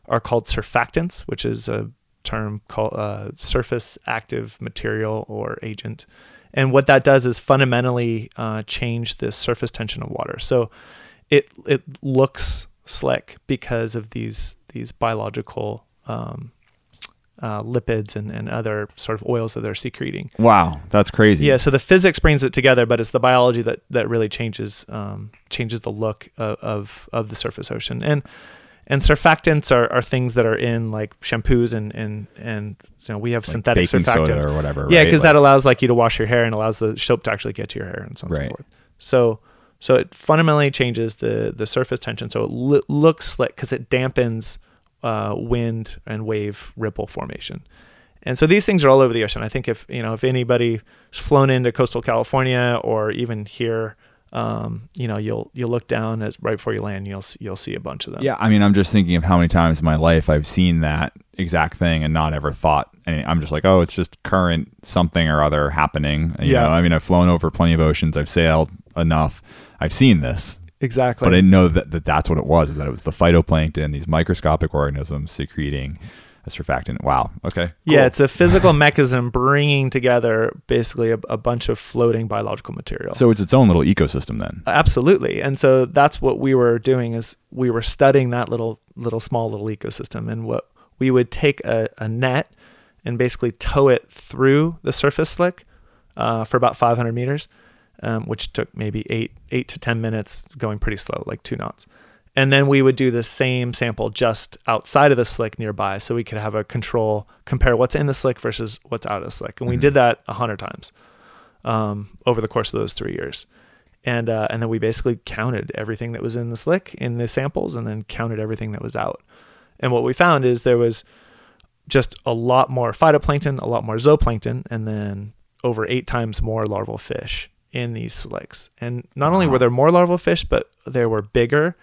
are called surfactants, which is a term called uh, surface active material or agent. And what that does is fundamentally uh, change the surface tension of water. So it it looks slick because of these these biological um, uh, lipids and, and other sort of oils that they're secreting. Wow, that's crazy. Yeah, so the physics brings it together, but it's the biology that that really changes um, changes the look of, of of the surface ocean. And and surfactants are, are things that are in like shampoos and and and you know we have Like synthetic surfactants or whatever. yeah right? because Like- that allows like you to wash your hair and allows the soap to actually get to your hair and so on and Right. so forth so so it fundamentally changes the the surface tension so it lo- looks slick because it dampens uh, wind and wave ripple formation and so these things are all over the ocean i think if you know if anybody's flown into coastal california or even here um, you know you'll you'll look down as right before you land you'll see, you'll see a bunch of them Yeah, I mean, I'm just thinking of how many times in my life I've seen that exact thing and not ever thought. And I'm just like, oh, it's just current something or other happening. You Yeah. know, I mean, I've flown over plenty of oceans. I've sailed enough. I've seen this, exactly but I didn't know that, that that's what it was. Is that it was the phytoplankton, these microscopic organisms secreting a surfactant. Wow. Okay. Yeah, cool. it's a physical mechanism bringing together basically a, a bunch of floating biological material. so it's its own little ecosystem then. absolutely, and so that's what we were doing is we were studying that little little small little ecosystem, and what we would take a, a net and basically tow it through the surface slick uh, for about 500 meters, um, which took maybe eight eight to 10 minutes, going pretty slow, like two knots. And then we would do the same sample just outside of the slick nearby, so we could have a control, compare what's in the slick versus what's out of the slick. And we Mhm. did that a hundred times um, over the course of those three years. And uh, and then we basically counted everything that was in the slick in the samples, and then counted everything that was out. And what we found is there was just a lot more phytoplankton, a lot more zooplankton, and then over eight times more larval fish in these slicks. And not only Wow. were there more larval fish, but they were bigger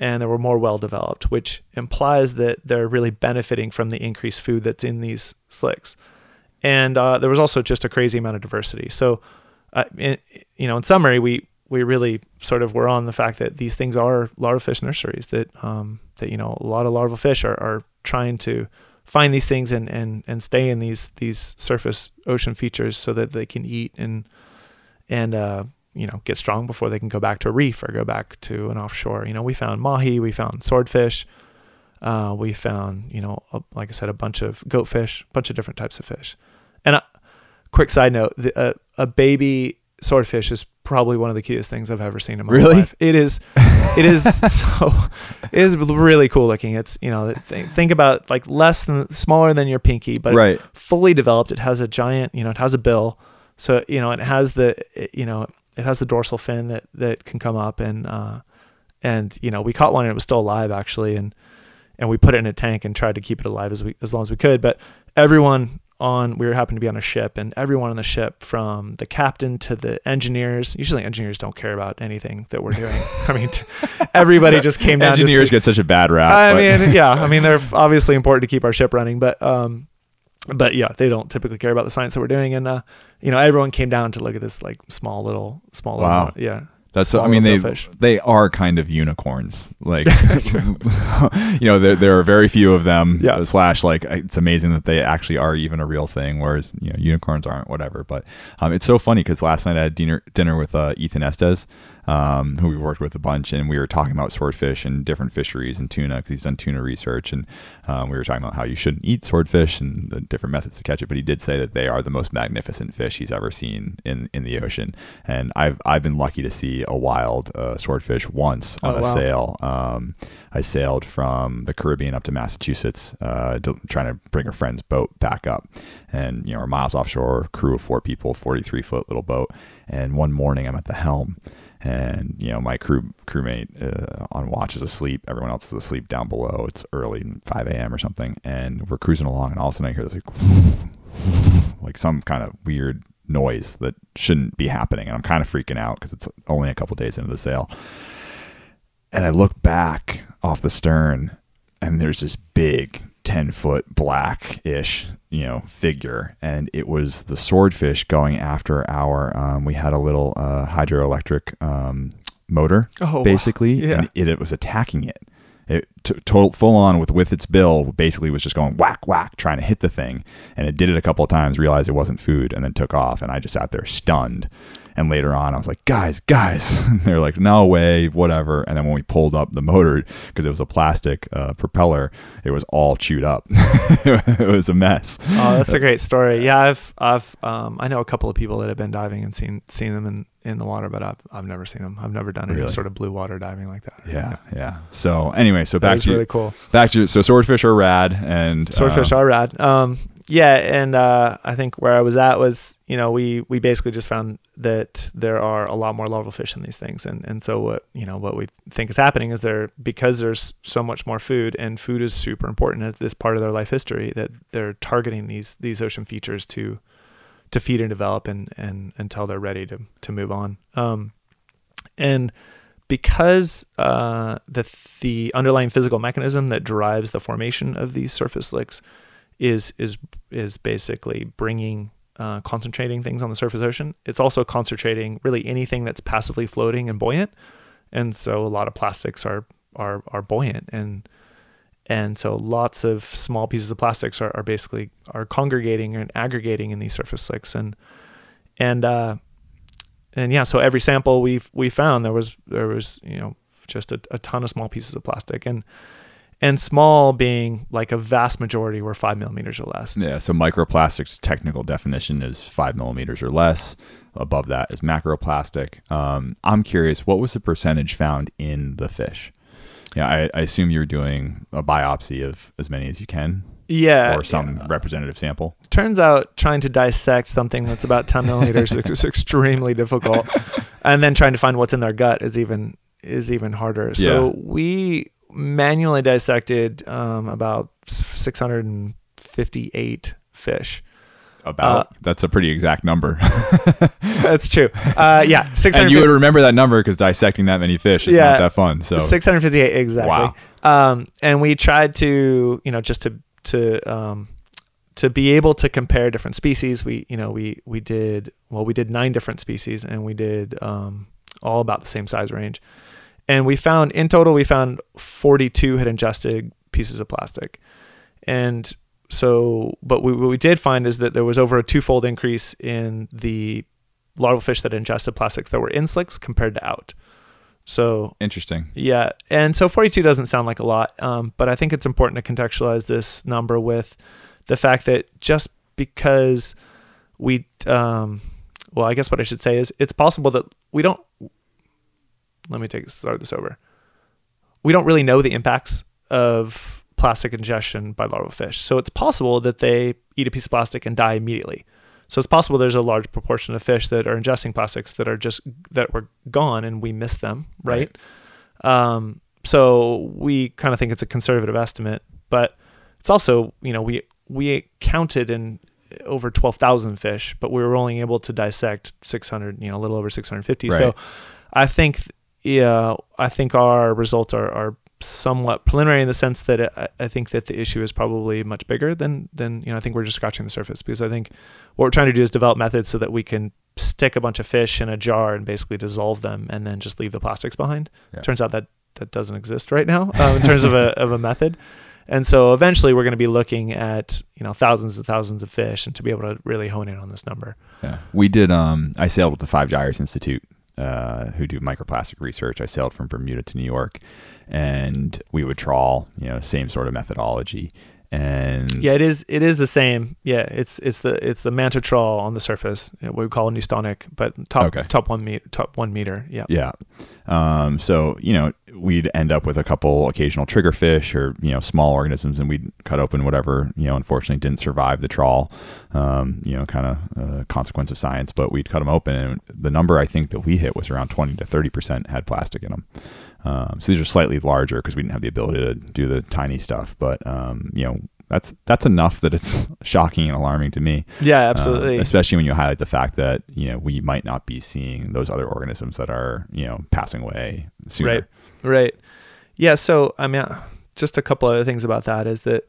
and they were more well developed, which implies that they're really benefiting from the increased food that's in these slicks. And uh, there was also just a crazy amount of diversity. So, uh, in, you know, in summary, we we really sort of were on the fact that these things are larval fish nurseries. That um, that you know a lot of larval fish are, are trying to find these things and, and, and stay in these these surface ocean features so that they can eat and and uh, you know get strong before they can go back to a reef or go back to an offshore. You know, we found mahi, we found swordfish, uh, we found you know a, like I said a bunch of goatfish, a bunch of different types of fish. And a quick side note: the, uh, a baby swordfish is probably one of the cutest things I've ever seen in my Really? life. It is, it is so, it is really cool looking. It's you know think, think about like less than smaller than your pinky, but right. fully developed. It has a giant, you know, it has a bill. So, you know, it has the, you know, it has the dorsal fin that, that can come up and, uh, and, you know, we caught one and it was still alive actually. And, and we put it in a tank and tried to keep it alive as we, as long as we could. But everyone on, we were happened to be on a ship and everyone on the ship from the captain to the engineers, usually engineers don't care about anything that we're doing. I mean, t- everybody just came down. just to- Engineers get such a bad rap. I but- mean, yeah, I mean they're obviously important to keep our ship running, but um, but yeah, they don't typically care about the science that we're doing, and uh, you know, everyone came down to look at this like small little, small Wow. little, yeah, That's small I mean they fish. they are kind of unicorns. Like you know there there are very few of them. Yeah. Slash like it's amazing that they actually are even a real thing. Whereas you know unicorns aren't. Whatever. But um, it's so funny because last night I had dinner dinner with uh, Ethan Estes. Um, who we worked with a bunch, and we were talking about swordfish and different fisheries and tuna because he's done tuna research, and um, we were talking about how you shouldn't eat swordfish and the different methods to catch it. But he did say that they are the most magnificent fish he's ever seen in, in the ocean, and I've I've been lucky to see a wild uh, swordfish once on Oh, a wow. sail. Um, I sailed from the Caribbean up to Massachusetts, uh, to, trying to bring a friend's boat back up, and you know we're miles offshore, crew of four people, forty three foot little boat, and one morning I'm at the helm and you know my crew crewmate uh, on watch is asleep. Everyone else is asleep down below. It's early 5 a.m or something. And we're cruising along and all of a sudden i hear this like like some kind of weird noise that shouldn't be happening. And i'm kind of freaking out because it's only a couple days into the sail and i look back off the stern and there's this big 10 foot black ish you know figure. And it was the swordfish going after our um, we had a little uh, hydroelectric um, motor Oh, basically Yeah. and it, it was attacking it. It t- total full on with with its bill basically was just going whack whack trying to hit the thing. And it did it a couple of times realized it wasn't food and then took off. And i just sat there stunned and later on i was like guys guys they're like no way whatever and then when we pulled up the motor because it was a plastic uh, propeller it was all chewed up it was a mess Oh, that's a great story. Yeah, I've I've um, I know a couple of people that have been diving and seen seen them in, in the water, but I've I've never seen them. I've never done any Really? sort of blue water diving like that. yeah yeah so anyway so back to really cool. back to so swordfish are rad and Swordfish uh, are rad. Um, yeah, and uh, I think where I was at was, you know, we we basically just found that there are a lot more larval fish in these things, and and so what you know what we think is happening is there because there's so much more food, and food is super important at this part of their life history that they're targeting these these ocean features to to feed and develop and and until they're ready to to move on. Um, and because uh, the the underlying physical mechanism that drives the formation of these surface slicks is is is basically bringing uh, concentrating things on the surface ocean. It's also concentrating really anything that's passively floating and buoyant, and so a lot of plastics are are are buoyant. And and so lots of small pieces of plastics are, are basically are congregating and aggregating in these surface slicks. And and uh and yeah so every sample we we found there was there was you know just a, a ton of small pieces of plastic. And and small being like a vast majority were five millimeters or less Yeah, so microplastics technical definition is five millimeters or less. Above that is macroplastic. Um, I'm curious, what was the percentage found in the fish? Yeah, I, I assume you're doing a biopsy of as many as you can, yeah or some representative sample. turns out trying to dissect something that's about 10 millimeters is extremely difficult and then trying to find what's in their gut is even is even harder so Yeah. we manually dissected um, about 658 fish About that's a pretty exact number, that's true uh, yeah and you would remember that number because dissecting that many fish is Yeah. not that fun. So 658 exactly. Wow. Um, and we tried to, you know, just to to um, to be able to compare different species. We, you know, we we did well. We did nine different species, and we did um, all about the same size range. And we found in total, we found 42 had ingested pieces of plastic, and so, but we, what we did find is that there was over a twofold increase in the larval fish that ingested plastics that were in slicks compared to out. So interesting. yeah, and so 42 doesn't sound like a lot, um, but I think it's important to contextualize this number with the fact that just because we, um, well, I guess what I should say is it's possible that we don't. Let me take start this over. We don't really know the impacts of plastic ingestion by larval fish, so it's possible that they eat a piece of plastic and die immediately. So it's possible there's a large proportion of fish that are ingesting plastics that are just that were gone and we missed them, right? Um, so we kind of think it's a conservative estimate, but it's also, you know, we we counted in over 12,000 fish, but we were only able to dissect 600, you know, a little over 650. So I think yeah, I think our results are are somewhat preliminary in the sense that I, I think that the issue is probably much bigger than than you know. I think we're just scratching the surface because I think what we're trying to do is develop methods so that we can stick a bunch of fish in a jar and basically dissolve them and then just leave the plastics behind. Yeah. Turns out that that doesn't exist right now uh, in terms of a of a method. And so eventually we're going to be looking at you know thousands and thousands of fish and to be able to really hone in on this number. Yeah. We did, um, I sailed with the Five Gyres Institute, uh, who do microplastic research. I sailed from Bermuda to New York and we would trawl, you know, same sort of methodology. And Yeah, it is. It is the same. Yeah, it's it's the it's the manta trawl on the surface, what we call a Neustonic, but top Okay. top one meter, top one meter. Yeah. Yeah. Um, so, you know, we'd end up with a couple occasional triggerfish or, you know, small organisms and we'd cut open whatever, you know, unfortunately didn't survive the trawl, um, you know, kind of uh, consequence of science, but we'd cut them open and the number I think that we hit was around 20 to 30% had plastic in them. Um, so these are slightly larger because we didn't have the ability to do the tiny stuff, but, um, you know, that's, that's enough that it's shocking and alarming to me. Yeah, absolutely. especially when you highlight the fact that you know we might not be seeing those other organisms that are you know passing away sooner. Right. Right. Yeah. So I mean, uh, just a couple other things about that is that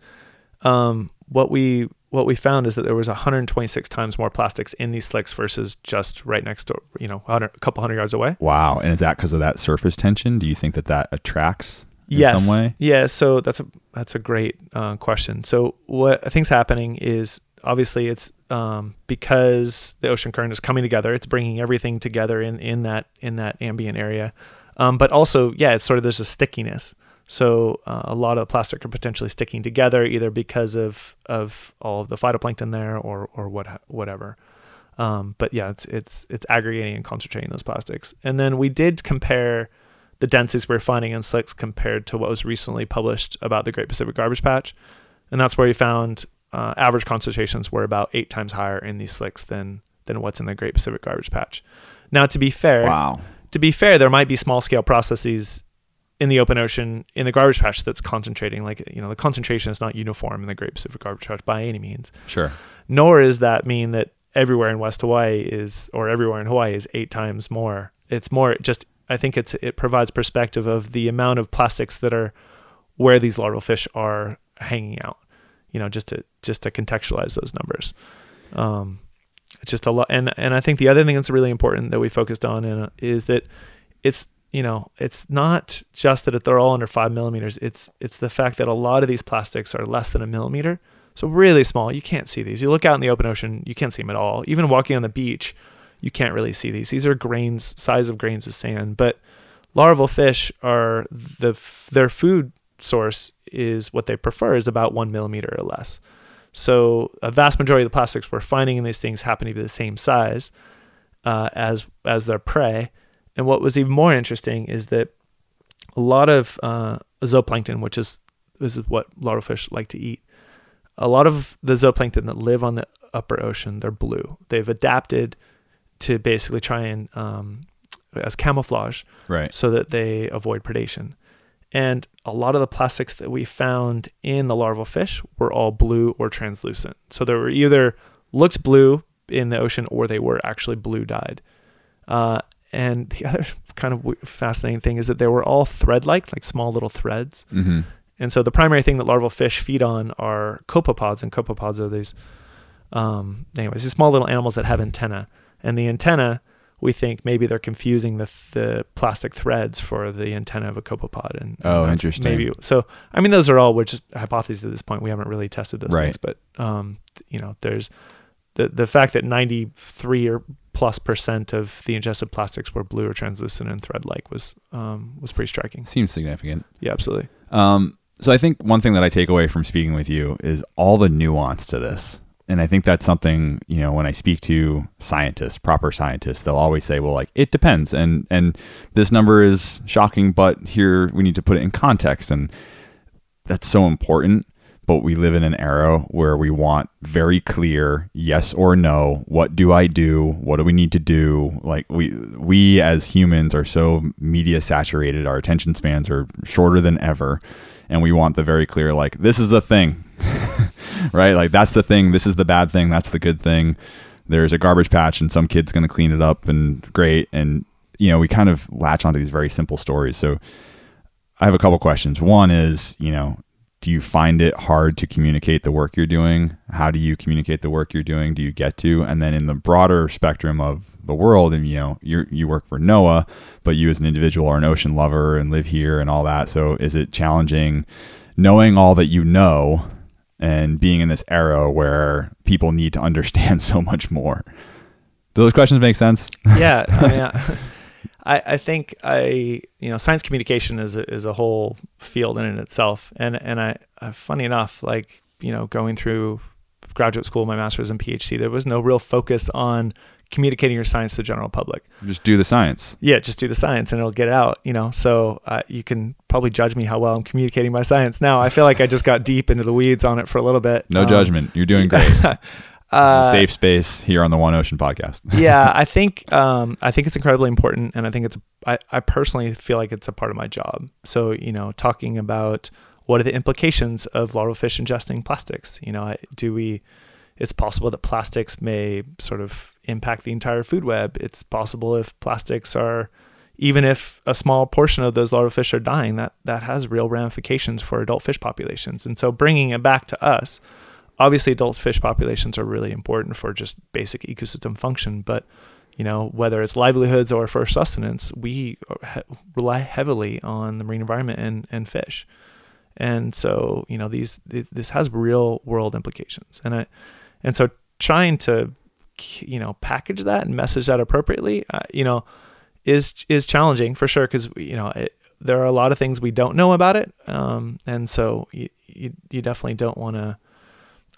um, what we what we found is that there was 126 times more plastics in these slicks versus just right next door. You know, a couple hundred yards away. Wow. And is that because of that surface tension? Do you think that that attracts in yes. some way? Yeah. So that's a that's a great uh, question. So what I think's happening is obviously it's um, because the ocean current is coming together. It's bringing everything together in in that in that ambient area. Um, but also, yeah, it's sort of there's a stickiness. So uh, a lot of plastic are potentially sticking together either because of of all of the phytoplankton there or or what whatever. Um, but yeah, it's it's it's aggregating and concentrating those plastics. And then we did compare the densities we're finding in slicks compared to what was recently published about the Great Pacific Garbage Patch, and that's where we found uh, average concentrations were about eight times higher in these slicks than than what's in the Great Pacific Garbage Patch. Now, to be fair, Wow. to be fair, there might be small scale processes in the open ocean in the garbage patch that's concentrating. Like you know, the concentration is not uniform in the Great Pacific Garbage Patch by any means. Sure. Nor is that mean that everywhere in West Hawaii is or everywhere in Hawaii is eight times more. It's more just I think it's it provides perspective of the amount of plastics that are where these larval fish are hanging out. You know, just to just to contextualize those numbers. Um, it's just a lot, and and I think the other thing that's really important that we focused on in, is that it's you know it's not just that they're all under five millimeters. It's it's the fact that a lot of these plastics are less than a millimeter, so really small. You can't see these. You look out in the open ocean, you can't see them at all. Even walking on the beach, you can't really see these. These are grains, size of grains of sand. But larval fish are the their food source is what they prefer is about one millimeter or less. So a vast majority of the plastics we're finding in these things happen to be the same size uh, as as their prey. And what was even more interesting is that a lot of uh, zooplankton, which is this is what larval fish like to eat, a lot of the zooplankton that live on the upper ocean, they're blue. They've adapted to basically try and um, as camouflage Right. so that they avoid predation. And a lot of the plastics that we found in the larval fish were all blue or translucent. So they were either looked blue in the ocean or they were actually blue dyed. Uh, and the other kind of fascinating thing is that they were all thread like, like small little threads. Mm-hmm. And so the primary thing that larval fish feed on are copepods, and copepods are these, um, anyways, these small little animals that have antenna. And the antenna, we think maybe they're confusing the the plastic threads for the antenna of a copepod. And, Oh, interesting. Maybe so. I mean, those are all we're just hypotheses at this point. We haven't really tested those Right. things, but um, you know, there's the the fact that 93 or plus percent of the ingested plastics were blue or translucent and thread like was um, was pretty striking. Seems significant. Yeah, absolutely. Um, so I think one thing that I take away from speaking with you is all the nuance to this. And I think that's something, you know, when I speak to scientists, proper scientists, they'll always say, well, like, it depends. And, and this number is shocking, but here we need to put it in context. And that's so important. But we live in an era where we want very clear yes or no. What do I do? What do we need to do? Like we we as humans are so media saturated. Our attention spans are shorter than ever, and we want the very clear like this is the thing, right? Like that's the thing. This is the bad thing. That's the good thing. There's a garbage patch, and some kid's going to clean it up, and great. And you know we kind of latch onto these very simple stories. So I have a couple questions. One is, you know, do you find it hard to communicate the work you're doing? How do you communicate the work you're doing? Do you get to? And then in the broader spectrum of the world, and you know, you you work for NOAA, but you as an individual are an ocean lover and live here and all that. So is it challenging knowing all that you know and being in this era where people need to understand so much more? Do those questions make sense? Yeah. I mean, I, I I think I you know science communication is a, is a whole field in and itself, and and I uh, funny enough like you know going through graduate school, my master's and PhD, there was no real focus on communicating your science to the general public. Just do the science. Yeah, just do the science and it'll get out, you know. So uh, you can probably judge me how well I'm communicating my science now. I feel like I just got deep into the weeds on it for a little bit. No um, judgment. You're doing great. Uh, safe space here on the One Ocean podcast. yeah, I think um, I think it's incredibly important, and I think it's I, I personally feel like it's a part of my job. So you know, talking about what are the implications of larval fish ingesting plastics? You know, do we? It's possible that plastics may sort of impact the entire food web. It's possible if plastics are, even if a small portion of those larval fish are dying, that that has real ramifications for adult fish populations. And so, bringing it back to us obviously adult fish populations are really important for just basic ecosystem function but you know whether it's livelihoods or for sustenance we rely heavily on the marine environment and, and fish. And so you know these this has real world implications. And I and so trying to you know package that and message that appropriately uh, you know is is challenging for sure because you know it, there are a lot of things we don't know about it um, and so you, you, you definitely don't want to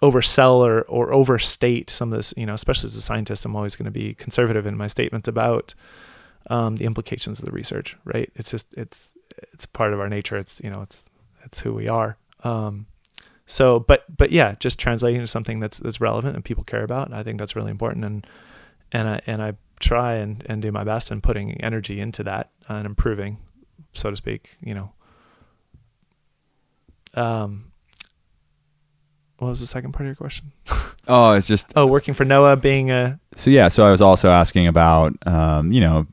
oversell or, or overstate some of this, you know, especially as a scientist, I'm always going to be conservative in my statements about um, the implications of the research, right? It's just, it's, it's part of our nature. It's, you know, it's, it's who we are. Um, so, but, but yeah, just translating to something that's, that's relevant and people care about. I think that's really important. And, and I, and I try and, and do my best in putting energy into that and improving, so to speak, you know, um, what was the second part of your question? oh, it's just oh, working for NOAA, being a so yeah. So I was also asking about um, you know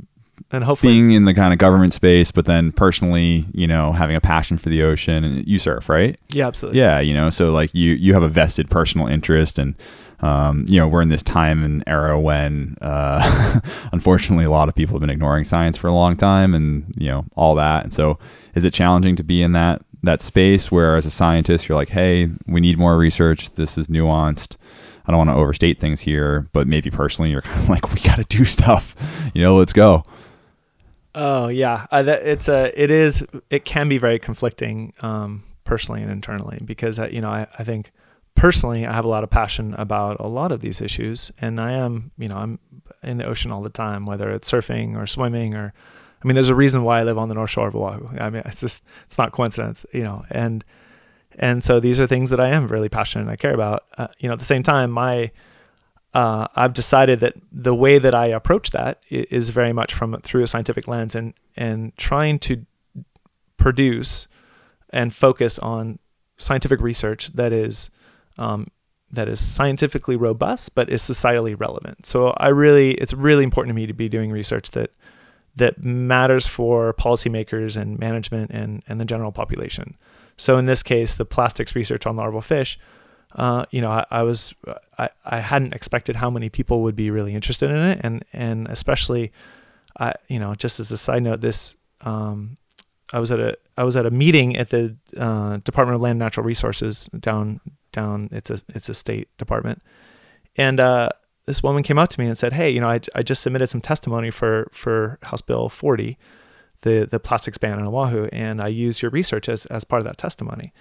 and hopefully being in the kind of government space, but then personally, you know, having a passion for the ocean and you surf, right? Yeah, absolutely. Yeah, you know, so like you you have a vested personal interest and um, you know, we're in this time and era when, uh, unfortunately, a lot of people have been ignoring science for a long time, and you know all that. And so, is it challenging to be in that that space where as a scientist you're like hey we need more research. This is nuanced. I don't want to overstate things here but maybe personally you're kind of like we got to do stuff. You know let's go. Oh yeah. Uh, that, it's a it is it can be very conflicting um, personally and internally because uh, you know I, I think personally i have a lot of passion about a lot of these issues and i am you know i'm in the ocean all the time whether it's surfing or swimming or I mean, there's a reason why I live on the North Shore of Oahu. I mean, it's just it's not coincidence, you know. And and so these are things that I am really passionate and I care about. Uh, you know, at the same time, my uh, I've decided that the way that I approach that is very much from through a scientific lens and and trying to produce and focus on scientific research that is um, that is scientifically robust but is societally relevant. So I really it's really important to me to be doing research that that matters for policymakers and management and, and the general population. So in this case, the plastics research on larval fish, uh, you know, I, I, was I, I hadn't expected how many people would be really interested in it, and and especially, I you know, just as a side note, this um, I was at a I was at a meeting at the uh, Department of Land and Natural Resources down down it's a it's a state department, and uh, this woman came up to me and said, "Hey, you know, I, I just submitted some testimony for for House Bill 40, the the plastics ban on Oahu, and I used your research as as part of that testimony."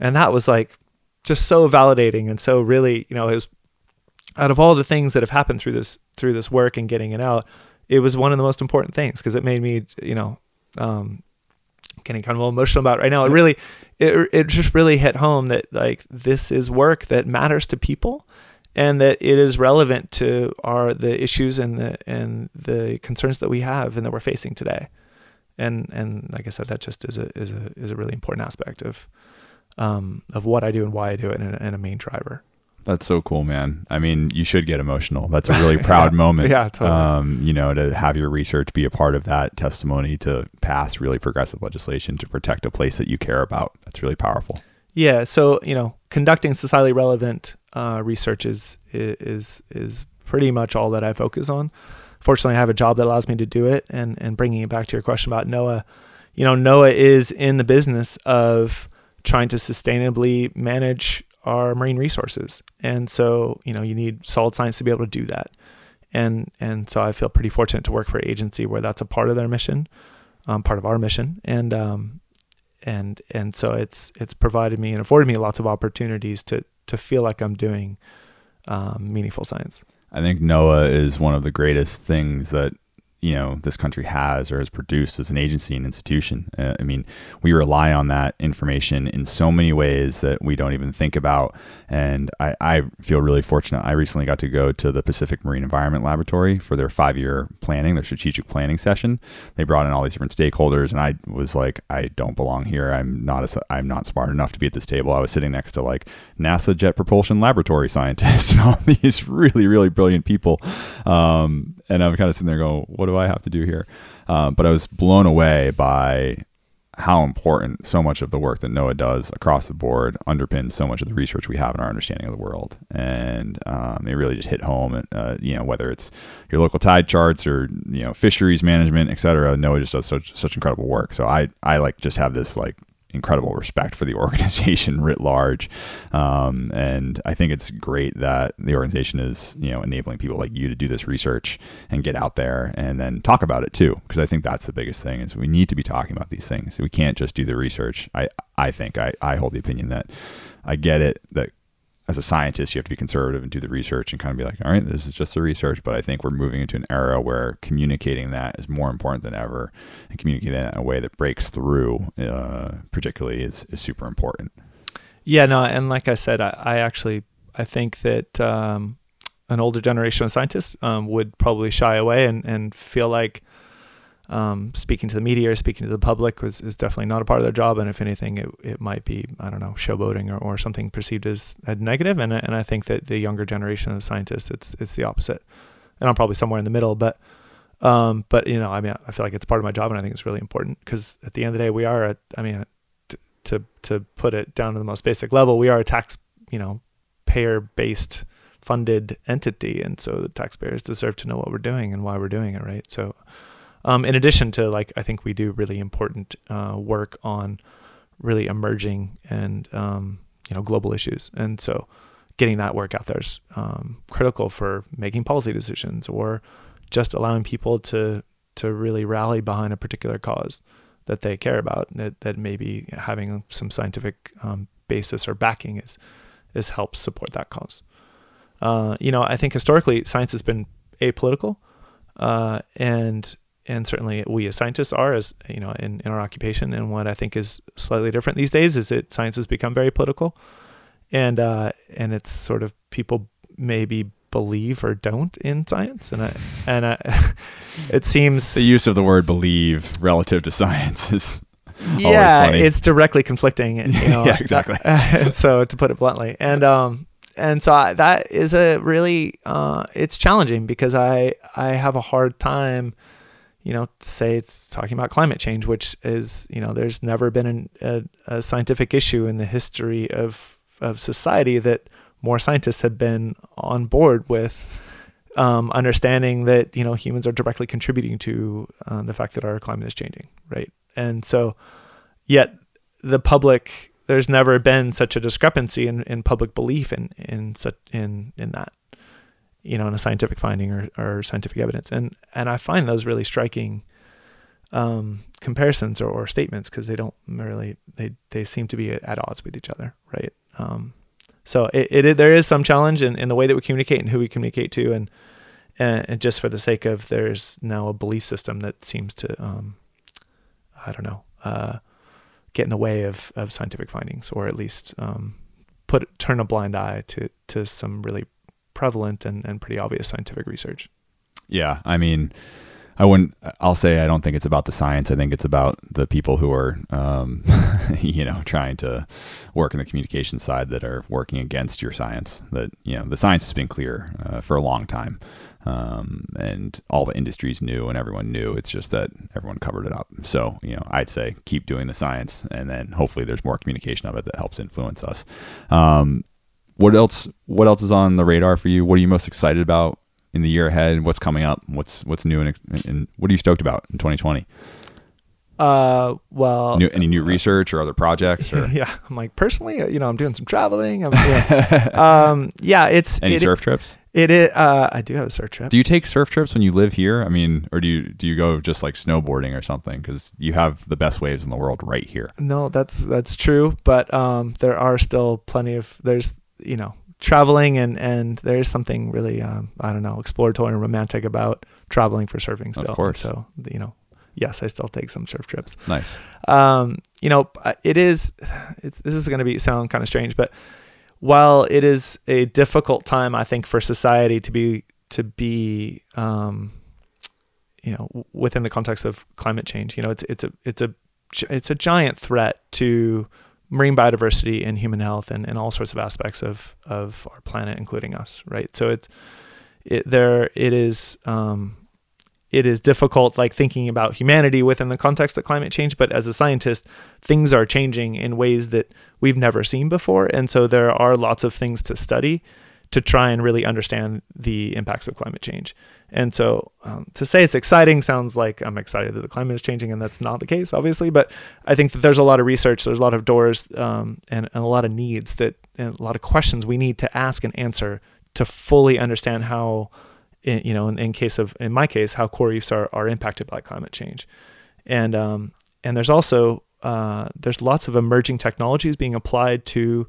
And that was like just so validating and so really, you know, it was out of all the things that have happened through this through this work and getting it out, it was one of the most important things because it made me, you know, um, getting kind of emotional about it right now. It really, it it just really hit home that like this is work that matters to people and that it is relevant to our the issues and the and the concerns that we have and that we're facing today. And and like I said, that just is a is a is a really important aspect of um, of what I do and why I do it, and a, and a main driver. That's so cool, man. I mean, you should get emotional. That's a really proud moment. Yeah, totally. Um, you know, to have your research be a part of that testimony to pass really progressive legislation to protect a place that you care about. That's really powerful. Yeah. So you know, conducting societally relevant uh, research is is is pretty much all that I focus on. Fortunately, I have a job that allows me to do it. And and bringing it back to your question about NOAA, you know, NOAA is in the business of trying to sustainably manage our marine resources. And so, you know, you need solid science to be able to do that. And and so I feel pretty fortunate to work for an agency where that's a part of their mission, um, part of our mission. And um, and and so it's it's provided me and afforded me lots of opportunities to to feel like I'm doing um, meaningful science. I think NOAA is one of the greatest things that you know this country has or has produced as an agency and institution. Uh, I mean, we rely on that information in so many ways that we don't even think about. And I, I feel really fortunate. I recently got to go to the Pacific Marine Environment Laboratory for their five-year planning, their strategic planning session. They brought in all these different stakeholders, and I was like, I don't belong here. I'm not a, I'm not smart enough to be at this table. I was sitting next to like NASA Jet Propulsion Laboratory scientists and all these really really brilliant people. Um, and I'm kind of sitting there going, what do I have to do here? Uh, but I was blown away by how important so much of the work that NOAA does across the board underpins so much of the research we have in our understanding of the world. And um, it really just hit home. Uh, you know, whether it's your local tide charts or you know fisheries management, et cetera, NOAA just does such such incredible work. So I I like just have this like incredible respect for the organization writ large. Um, and I think it's great that the organization is, you know, enabling people like you to do this research and get out there and then talk about it too. Cause I think that's the biggest thing is we need to be talking about these things. We can't just do the research. I, I think I, I hold the opinion that I get it that as a scientist, you have to be conservative and do the research and kind of be like, all right, this is just the research. But I think we're moving into an era where communicating that is more important than ever, and communicating that in a way that breaks through, uh, particularly, is is super important. Yeah, no, and like I said, I, I actually I think that um, an older generation of scientists um, would probably shy away and and feel like um, speaking to the media or speaking to the public was is definitely not a part of their job. And if anything, it, it might be I don't know showboating or, or something perceived as a negative. And and I think that the younger generation of scientists, it's it's the opposite. And I'm probably somewhere in the middle, but um, but you know, I mean, I feel like it's part of my job, and I think it's really important because at the end of the day, we are a. I mean, to to, to put it down to the most basic level, we are a tax you know payer based funded entity, and so the taxpayers deserve to know what we're doing and why we're doing it, right? So um, in addition to like, I think we do really important uh, work on really emerging and um, you know global issues, and so getting that work out there is um, critical for making policy decisions or just allowing people to to really rally behind a particular cause that they care about that, that maybe having some scientific um, basis or backing is is helps support that cause. Uh, you know, I think historically science has been apolitical, uh, and and certainly we as scientists are as you know in, in our occupation. And what i think is slightly different these days is that science has become very political. And uh, and it's sort of people maybe believe or don't in science. And I, and I, it seems the use of the word believe relative to science is yeah it's directly conflicting you know, yeah exactly. So to put it bluntly. And um and so I, that is a really uh, it's challenging because I I have a hard time you know, say it's talking about climate change, which is, you know, there's never been an, a, a, scientific issue in the history of, of society that more scientists have been on board with um, understanding that, you know, humans are directly contributing to uh, the fact that our climate is changing, right? And so, yet the public, there's never been such a discrepancy in, in public belief in, in, such, in, in that you know, in a scientific finding or, or scientific evidence. And and I find those really striking um, comparisons or, or statements because they don't really they they seem to be at odds with each other, right? Um, so it, it, there is some challenge in, in the way that we communicate and who we communicate to, and and just for the sake of there's now a belief system that seems to um, I don't know uh, get in the way of of scientific findings or at least um, put turn a blind eye to to some really prevalent and, and pretty obvious scientific research. Yeah, I mean, I wouldn't. I'll say I don't think it's about the science. I think it's about the people who are, um, you know, trying to work in the communication side that are working against your science. That you know, the science has been clear uh, for a long time, um, and all the industries knew and everyone knew. It's just that everyone covered it up. So you know, I'd say keep doing the science, and then hopefully there's more communication of it that helps influence us. Um, what else? What else is on the radar for you? What are you most excited about in the year ahead? What's coming up? What's what's new and, and what are you stoked about in 2020? Uh, well, New, any new research or other projects? Or yeah, I'm like personally, uh, you know, I'm doing some traveling. I'm, yeah. um, yeah, it's any it, surf trips? It is. Uh, I do have a surf trip. Do you take surf trips when you live here? I mean, or do you do you go just like snowboarding or something? Because you have the best waves in the world right here. No, that's that's true, but um, there are still plenty of there's you know traveling and and there is something really um, I don't know exploratory and romantic about traveling for surfing still. Of course. So you know, yes, I still take some surf trips. Nice. Um, you know, it is. It's, this is going to be sound kind of strange, but while it is a difficult time, I think for society to be to be um, you know within the context of climate change, you know, it's it's a it's a it's a giant threat to marine biodiversity and human health and, and all sorts of aspects of of our planet, including us, right? So it's it there it is um, it is difficult like thinking about humanity within the context of climate change but as a scientist things are changing in ways that we've never seen before and so there are lots of things to study to try and really understand the impacts of climate change and so um, to say it's exciting sounds like i'm excited that the climate is changing and that's not the case obviously but i think that there's a lot of research there's a lot of doors um, and, and a lot of needs that and a lot of questions we need to ask and answer to fully understand how in, you know, in, in, case of, in my case, how coral reefs are, are impacted by climate change. And, um, and there's also, uh, there's lots of emerging technologies being applied to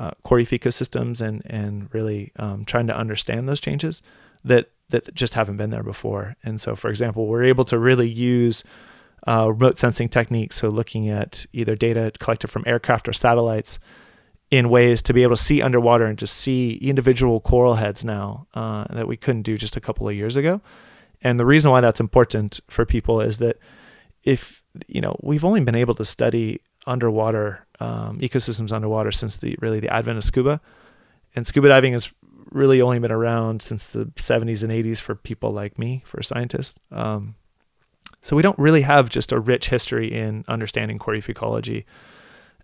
uh, coral reef ecosystems and, and really um, trying to understand those changes that, that just haven't been there before. And so, for example, we're able to really use uh, remote sensing techniques. So looking at either data collected from aircraft or satellites in ways to be able to see underwater and just see individual coral heads now uh, that we couldn't do just a couple of years ago. And the reason why that's important for people is that if you know we've only been able to study underwater um, ecosystems underwater since the really the advent of scuba, and scuba diving has really only been around since the 70s and 80s for people like me, for scientists. Um, so we don't really have just a rich history in understanding coral ecology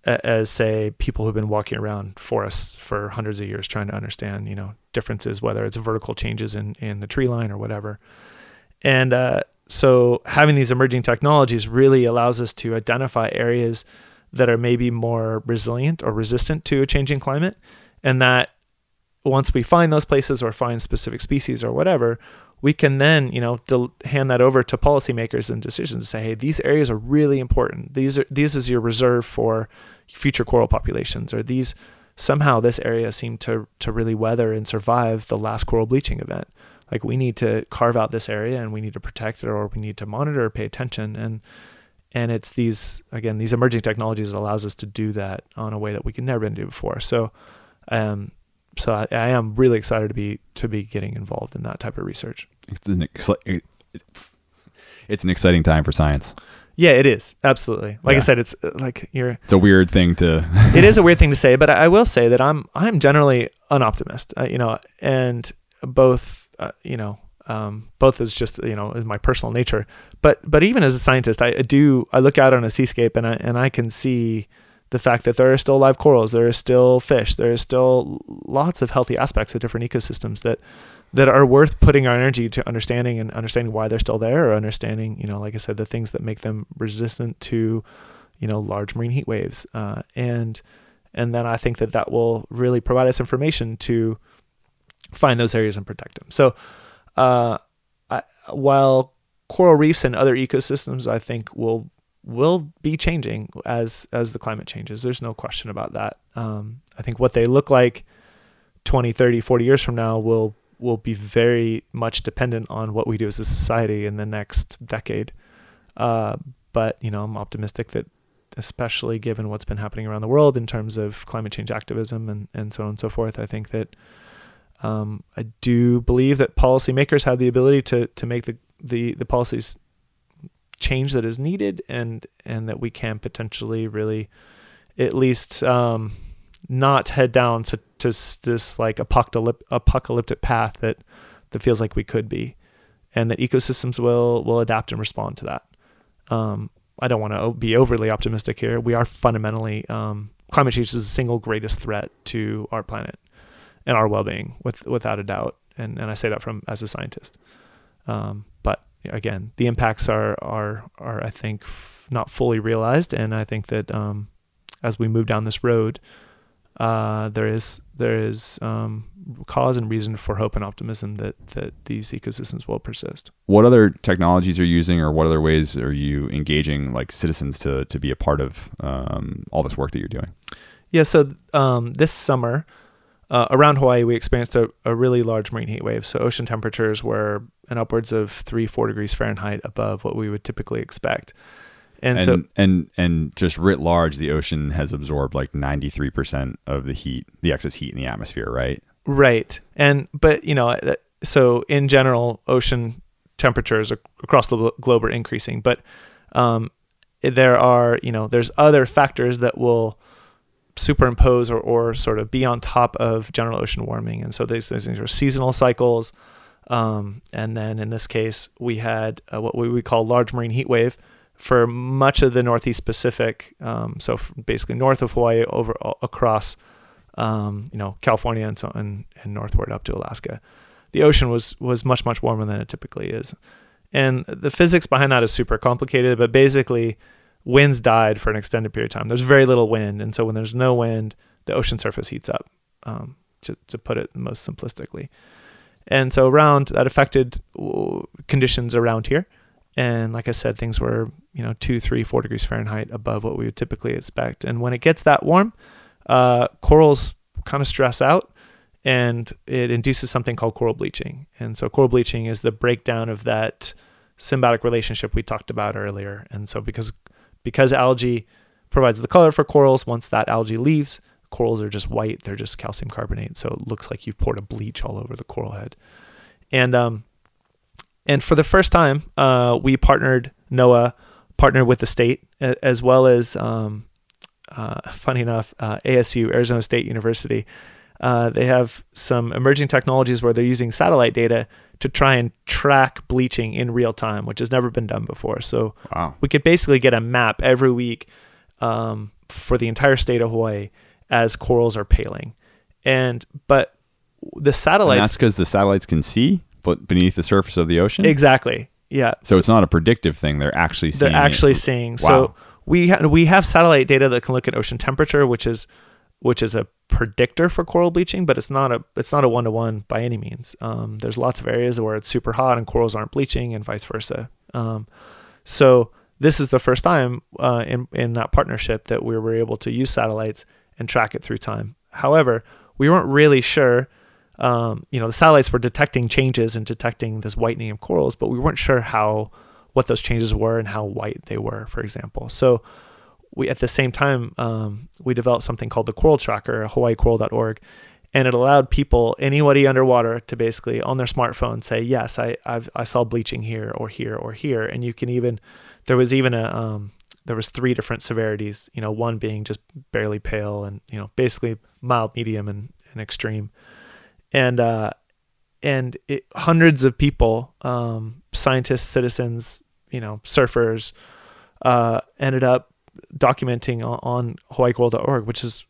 as say people who've been walking around forests for hundreds of years trying to understand you know differences whether it's vertical changes in in the tree line or whatever and uh, so having these emerging technologies really allows us to identify areas that are maybe more resilient or resistant to a changing climate and that once we find those places or find specific species or whatever we can then you know del- hand that over to policymakers and decisions and say hey these areas are really important. These are these is your reserve for future coral populations or these somehow this area seemed to to really weather and survive the last coral bleaching event like we need to carve out this area and we need to protect it or we need to monitor or pay attention and and it's these again these emerging technologies that allows us to do that on a way that we could never been do before so um so I, I, am really excited to be to be getting involved in that type of research it's an, it's an exciting time for science yeah, it is absolutely. Like yeah. I said, it's uh, like you're. It's a weird thing to. it is a weird thing to say, but I will say that I'm I'm generally an optimist. Uh, you know, and both uh, you know um, both as just you know as my personal nature, but but even as a scientist, I, do I look out on a seascape and I and I can see the fact that there are still live corals, there are still fish, there is still lots of healthy aspects of different ecosystems that that are worth putting our energy to understanding and understanding why they're still there or understanding, you know, like I said, the things that make them resistant to, you know, large marine heat waves. Uh, and, and then I think that that will really provide us information to find those areas and protect them. So, uh, I, while coral reefs and other ecosystems, I think will will be changing as as the climate changes. There's no question about that. Um, I think what they look like 20, 30, 40 years from now will will be very much dependent on what we do as a society in the next decade. Uh, but you know, I'm optimistic that, especially given what's been happening around the world in terms of climate change activism and and so on and so forth, I think that um, I do believe that policymakers have the ability to to make the the the policies change that is needed and and that we can potentially really at least um, not head down to, to this like apocalyptic apocalyptic path that that feels like we could be and that ecosystems will will adapt and respond to that um, I don't want to be overly optimistic here. We are fundamentally um, climate change is the single greatest threat to our planet and our well-being, with without a doubt. And and I say that from as a scientist. Um, but again, the impacts are are are I think f- not fully realized, and I think that um, as we move down this road, uh, there is there is um, cause and reason for hope and optimism that that these ecosystems will persist. What other technologies are you using, or what other ways are you engaging like citizens to to be a part of um, all this work that you're doing? Yeah, so um, this summer. Uh, around Hawaii, we experienced a, a really large marine heat wave. So ocean temperatures were an upwards of three, four degrees Fahrenheit above what we would typically expect. And, and, so and and just writ large, the ocean has absorbed like ninety three percent of the heat, the excess heat in the atmosphere, right? Right. And but you know, uh, so in general, ocean temperatures across the globe are increasing, but um, there are you know there's other factors that will superimpose or, or sort of be on top of general ocean warming, and so these, these are seasonal cycles. Um, and then in this case, we had uh, what we would call large marine heat wave, for much of the Northeast Pacific. Um, so basically north of Hawaii over across, um, you know, California and so and, and northward up to Alaska. The ocean was was much much warmer than it typically is, and the physics behind that is super complicated. But basically, winds died for an extended period of time. There's very little wind, and so when there's no wind, the ocean surface heats up. Um, to, to put it most simplistically, and so around that affected conditions around here and like I said, things were, you know, two, three, four degrees Fahrenheit above what we would typically expect. And when it gets that warm, uh, corals kind of stress out and it induces something called coral bleaching. And so coral bleaching is the breakdown of that symbiotic relationship we talked about earlier. And so because because algae provides the color for corals, once that algae leaves, corals are just white. They're just calcium carbonate. So it looks like you've poured a bleach all over the coral head. And um, and for the first time, uh, we partnered NOAA, partnered with the state, as well as, um, uh, funny enough, uh, ASU, Arizona State University. Uh, they have some emerging technologies where they're using satellite data to try and track bleaching in real time, which has never been done before. So wow. we could basically get a map every week um, for the entire state of Hawaii as corals are paling. And but the satellites. And that's because the satellites can see but beneath the surface of the ocean. Exactly. Yeah. So, so it's not a predictive thing. They're actually seeing. They're actually it. seeing. Wow. So we ha- we have satellite data that can look at ocean temperature, which is which is a predictor for coral bleaching, but it's not a it's not a one to one by any means. Um, there's lots of areas where it's super hot and corals aren't bleaching, and vice versa. Um, so this is the first time uh, in in that partnership that we were able to use satellites and track it through time. However, we weren't really sure um, you know, the satellites were detecting changes and detecting this whitening of corals, but we weren't sure how what those changes were and how white they were, for example. So we at the same time um, we developed something called the Coral Tracker, HawaiiCoral.org, and it allowed people, anybody underwater, to basically on their smartphone say, "Yes, I I've, i saw bleaching here or here or here," and you can even there was even a um, there was three different severities. You know, one being just barely pale, and you know, basically mild, medium, and, and extreme and uh, and it, hundreds of people, um, scientists, citizens, you know, surfers, uh, ended up documenting on, HawaiiCoral.org, which is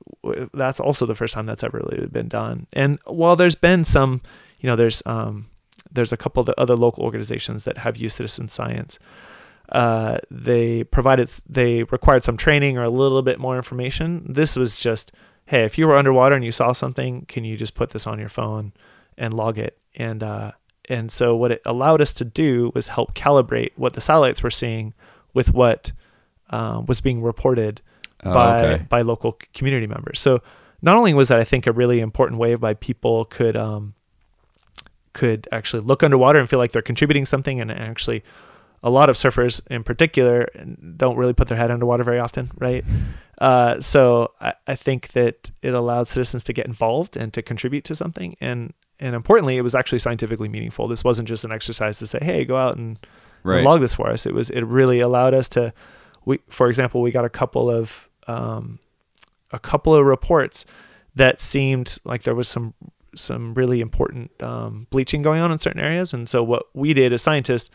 that's also the first time that's ever really been done. And while there's been some, you know, there's um, there's a couple of other local organizations that have used citizen science. Uh, they provided they required some training or a little bit more information. This was just hey, if you were underwater and you saw something, can you just put this on your phone and log it? And uh, and so what it allowed us to do was help calibrate what the satellites were seeing with what uh, was being reported oh, by okay. by local community members. So not only was that I think a really important way by people could um, could actually look underwater and feel like they're contributing something and actually a lot of surfers in particular don't really put their head underwater very often, right? Uh, so I, I, think that it allowed citizens to get involved and to contribute to something, and and importantly, it was actually scientifically meaningful. This wasn't just an exercise to say, "Hey, go out and, and log this for us." It was it really allowed us to. We, for example, we got a couple of um, a couple of reports that seemed like there was some some really important um, bleaching going on in certain areas, and so what we did as scientists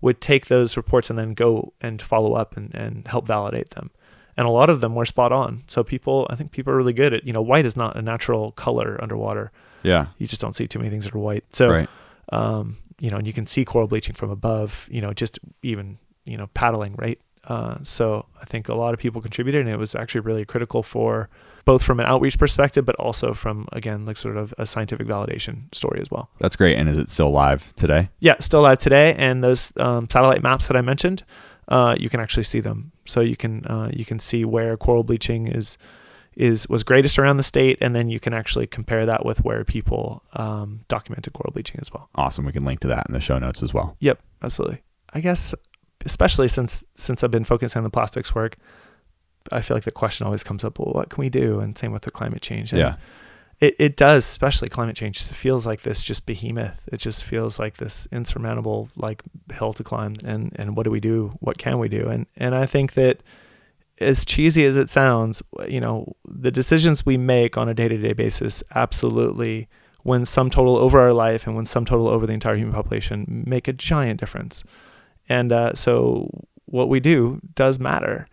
would take those reports and then go and follow up and, and help validate them. And a lot of them were spot on. So people, I think people are really good at, you know, white is not a natural color underwater. Yeah. You just don't see too many things that are white. So, right. um, you know, and you can see coral bleaching from above, you know, just even, you know, paddling, right? Uh, so I think a lot of people contributed and it was actually really critical for both from an outreach perspective, but also from, again, like sort of a scientific validation story as well. That's great. And is it still live today? Yeah, still live today. And those um, satellite maps that I mentioned, uh, you can actually see them. So you can uh, you can see where coral bleaching is is was greatest around the state, and then you can actually compare that with where people um, documented coral bleaching as well. Awesome. We can link to that in the show notes as well. Yep, absolutely. I guess especially since since I've been focusing on the plastics work, I feel like the question always comes up: Well, what can we do? And same with the climate change. And Yeah. it, it does, especially climate change. It feels like this just behemoth. It just feels like this insurmountable like hill to climb. And and what do we do? What can we do? And and I think that as cheesy as it sounds, you know, the decisions we make on a day to day basis absolutely when sum total over our life and when sum total over the entire human population make a giant difference. And uh, so what we do does matter.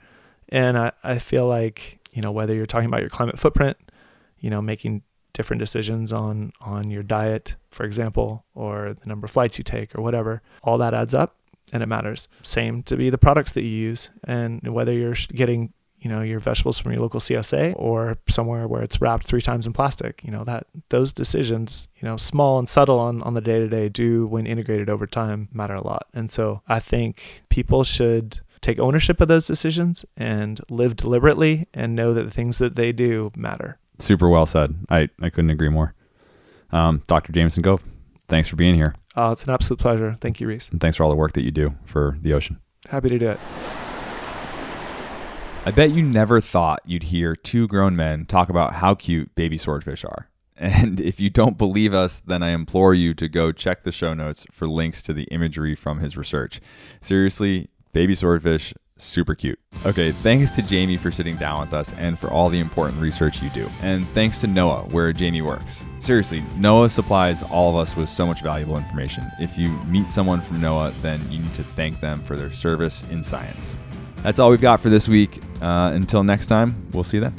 And I, I feel like, you know, whether you're talking about your climate footprint, you know, making different decisions on on your diet, for example, or the number of flights you take or whatever, all that adds up and it matters. Same to be the products that you use and whether you're getting you know your vegetables from your local CSA or somewhere where it's wrapped three times in plastic you know that those decisions you know small and subtle on on the day to day do when integrated over time matter a lot and so I think people should take ownership of those decisions and live deliberately and know that the things that they do matter Super well said. I, I couldn't agree more. Um, Dr. Jamison Gove, thanks for being here. uh, it's an absolute pleasure thank you Reese And thanks for all the work that you do for the ocean. happy to do it I bet you never thought you'd hear two grown men talk about how cute baby swordfish are. And if you don't believe us, then I implore you to go check the show notes for links to the imagery from his research. Seriously, baby swordfish, super cute. Okay, thanks to Jamie for sitting down with us and for all the important research you do. And thanks to NOAA, where Jamie works. Seriously, NOAA supplies all of us with so much valuable information. If you meet someone from NOAA, then you need to thank them for their service in science. That's all we've got for this week. Uh, until next time, we'll see you then.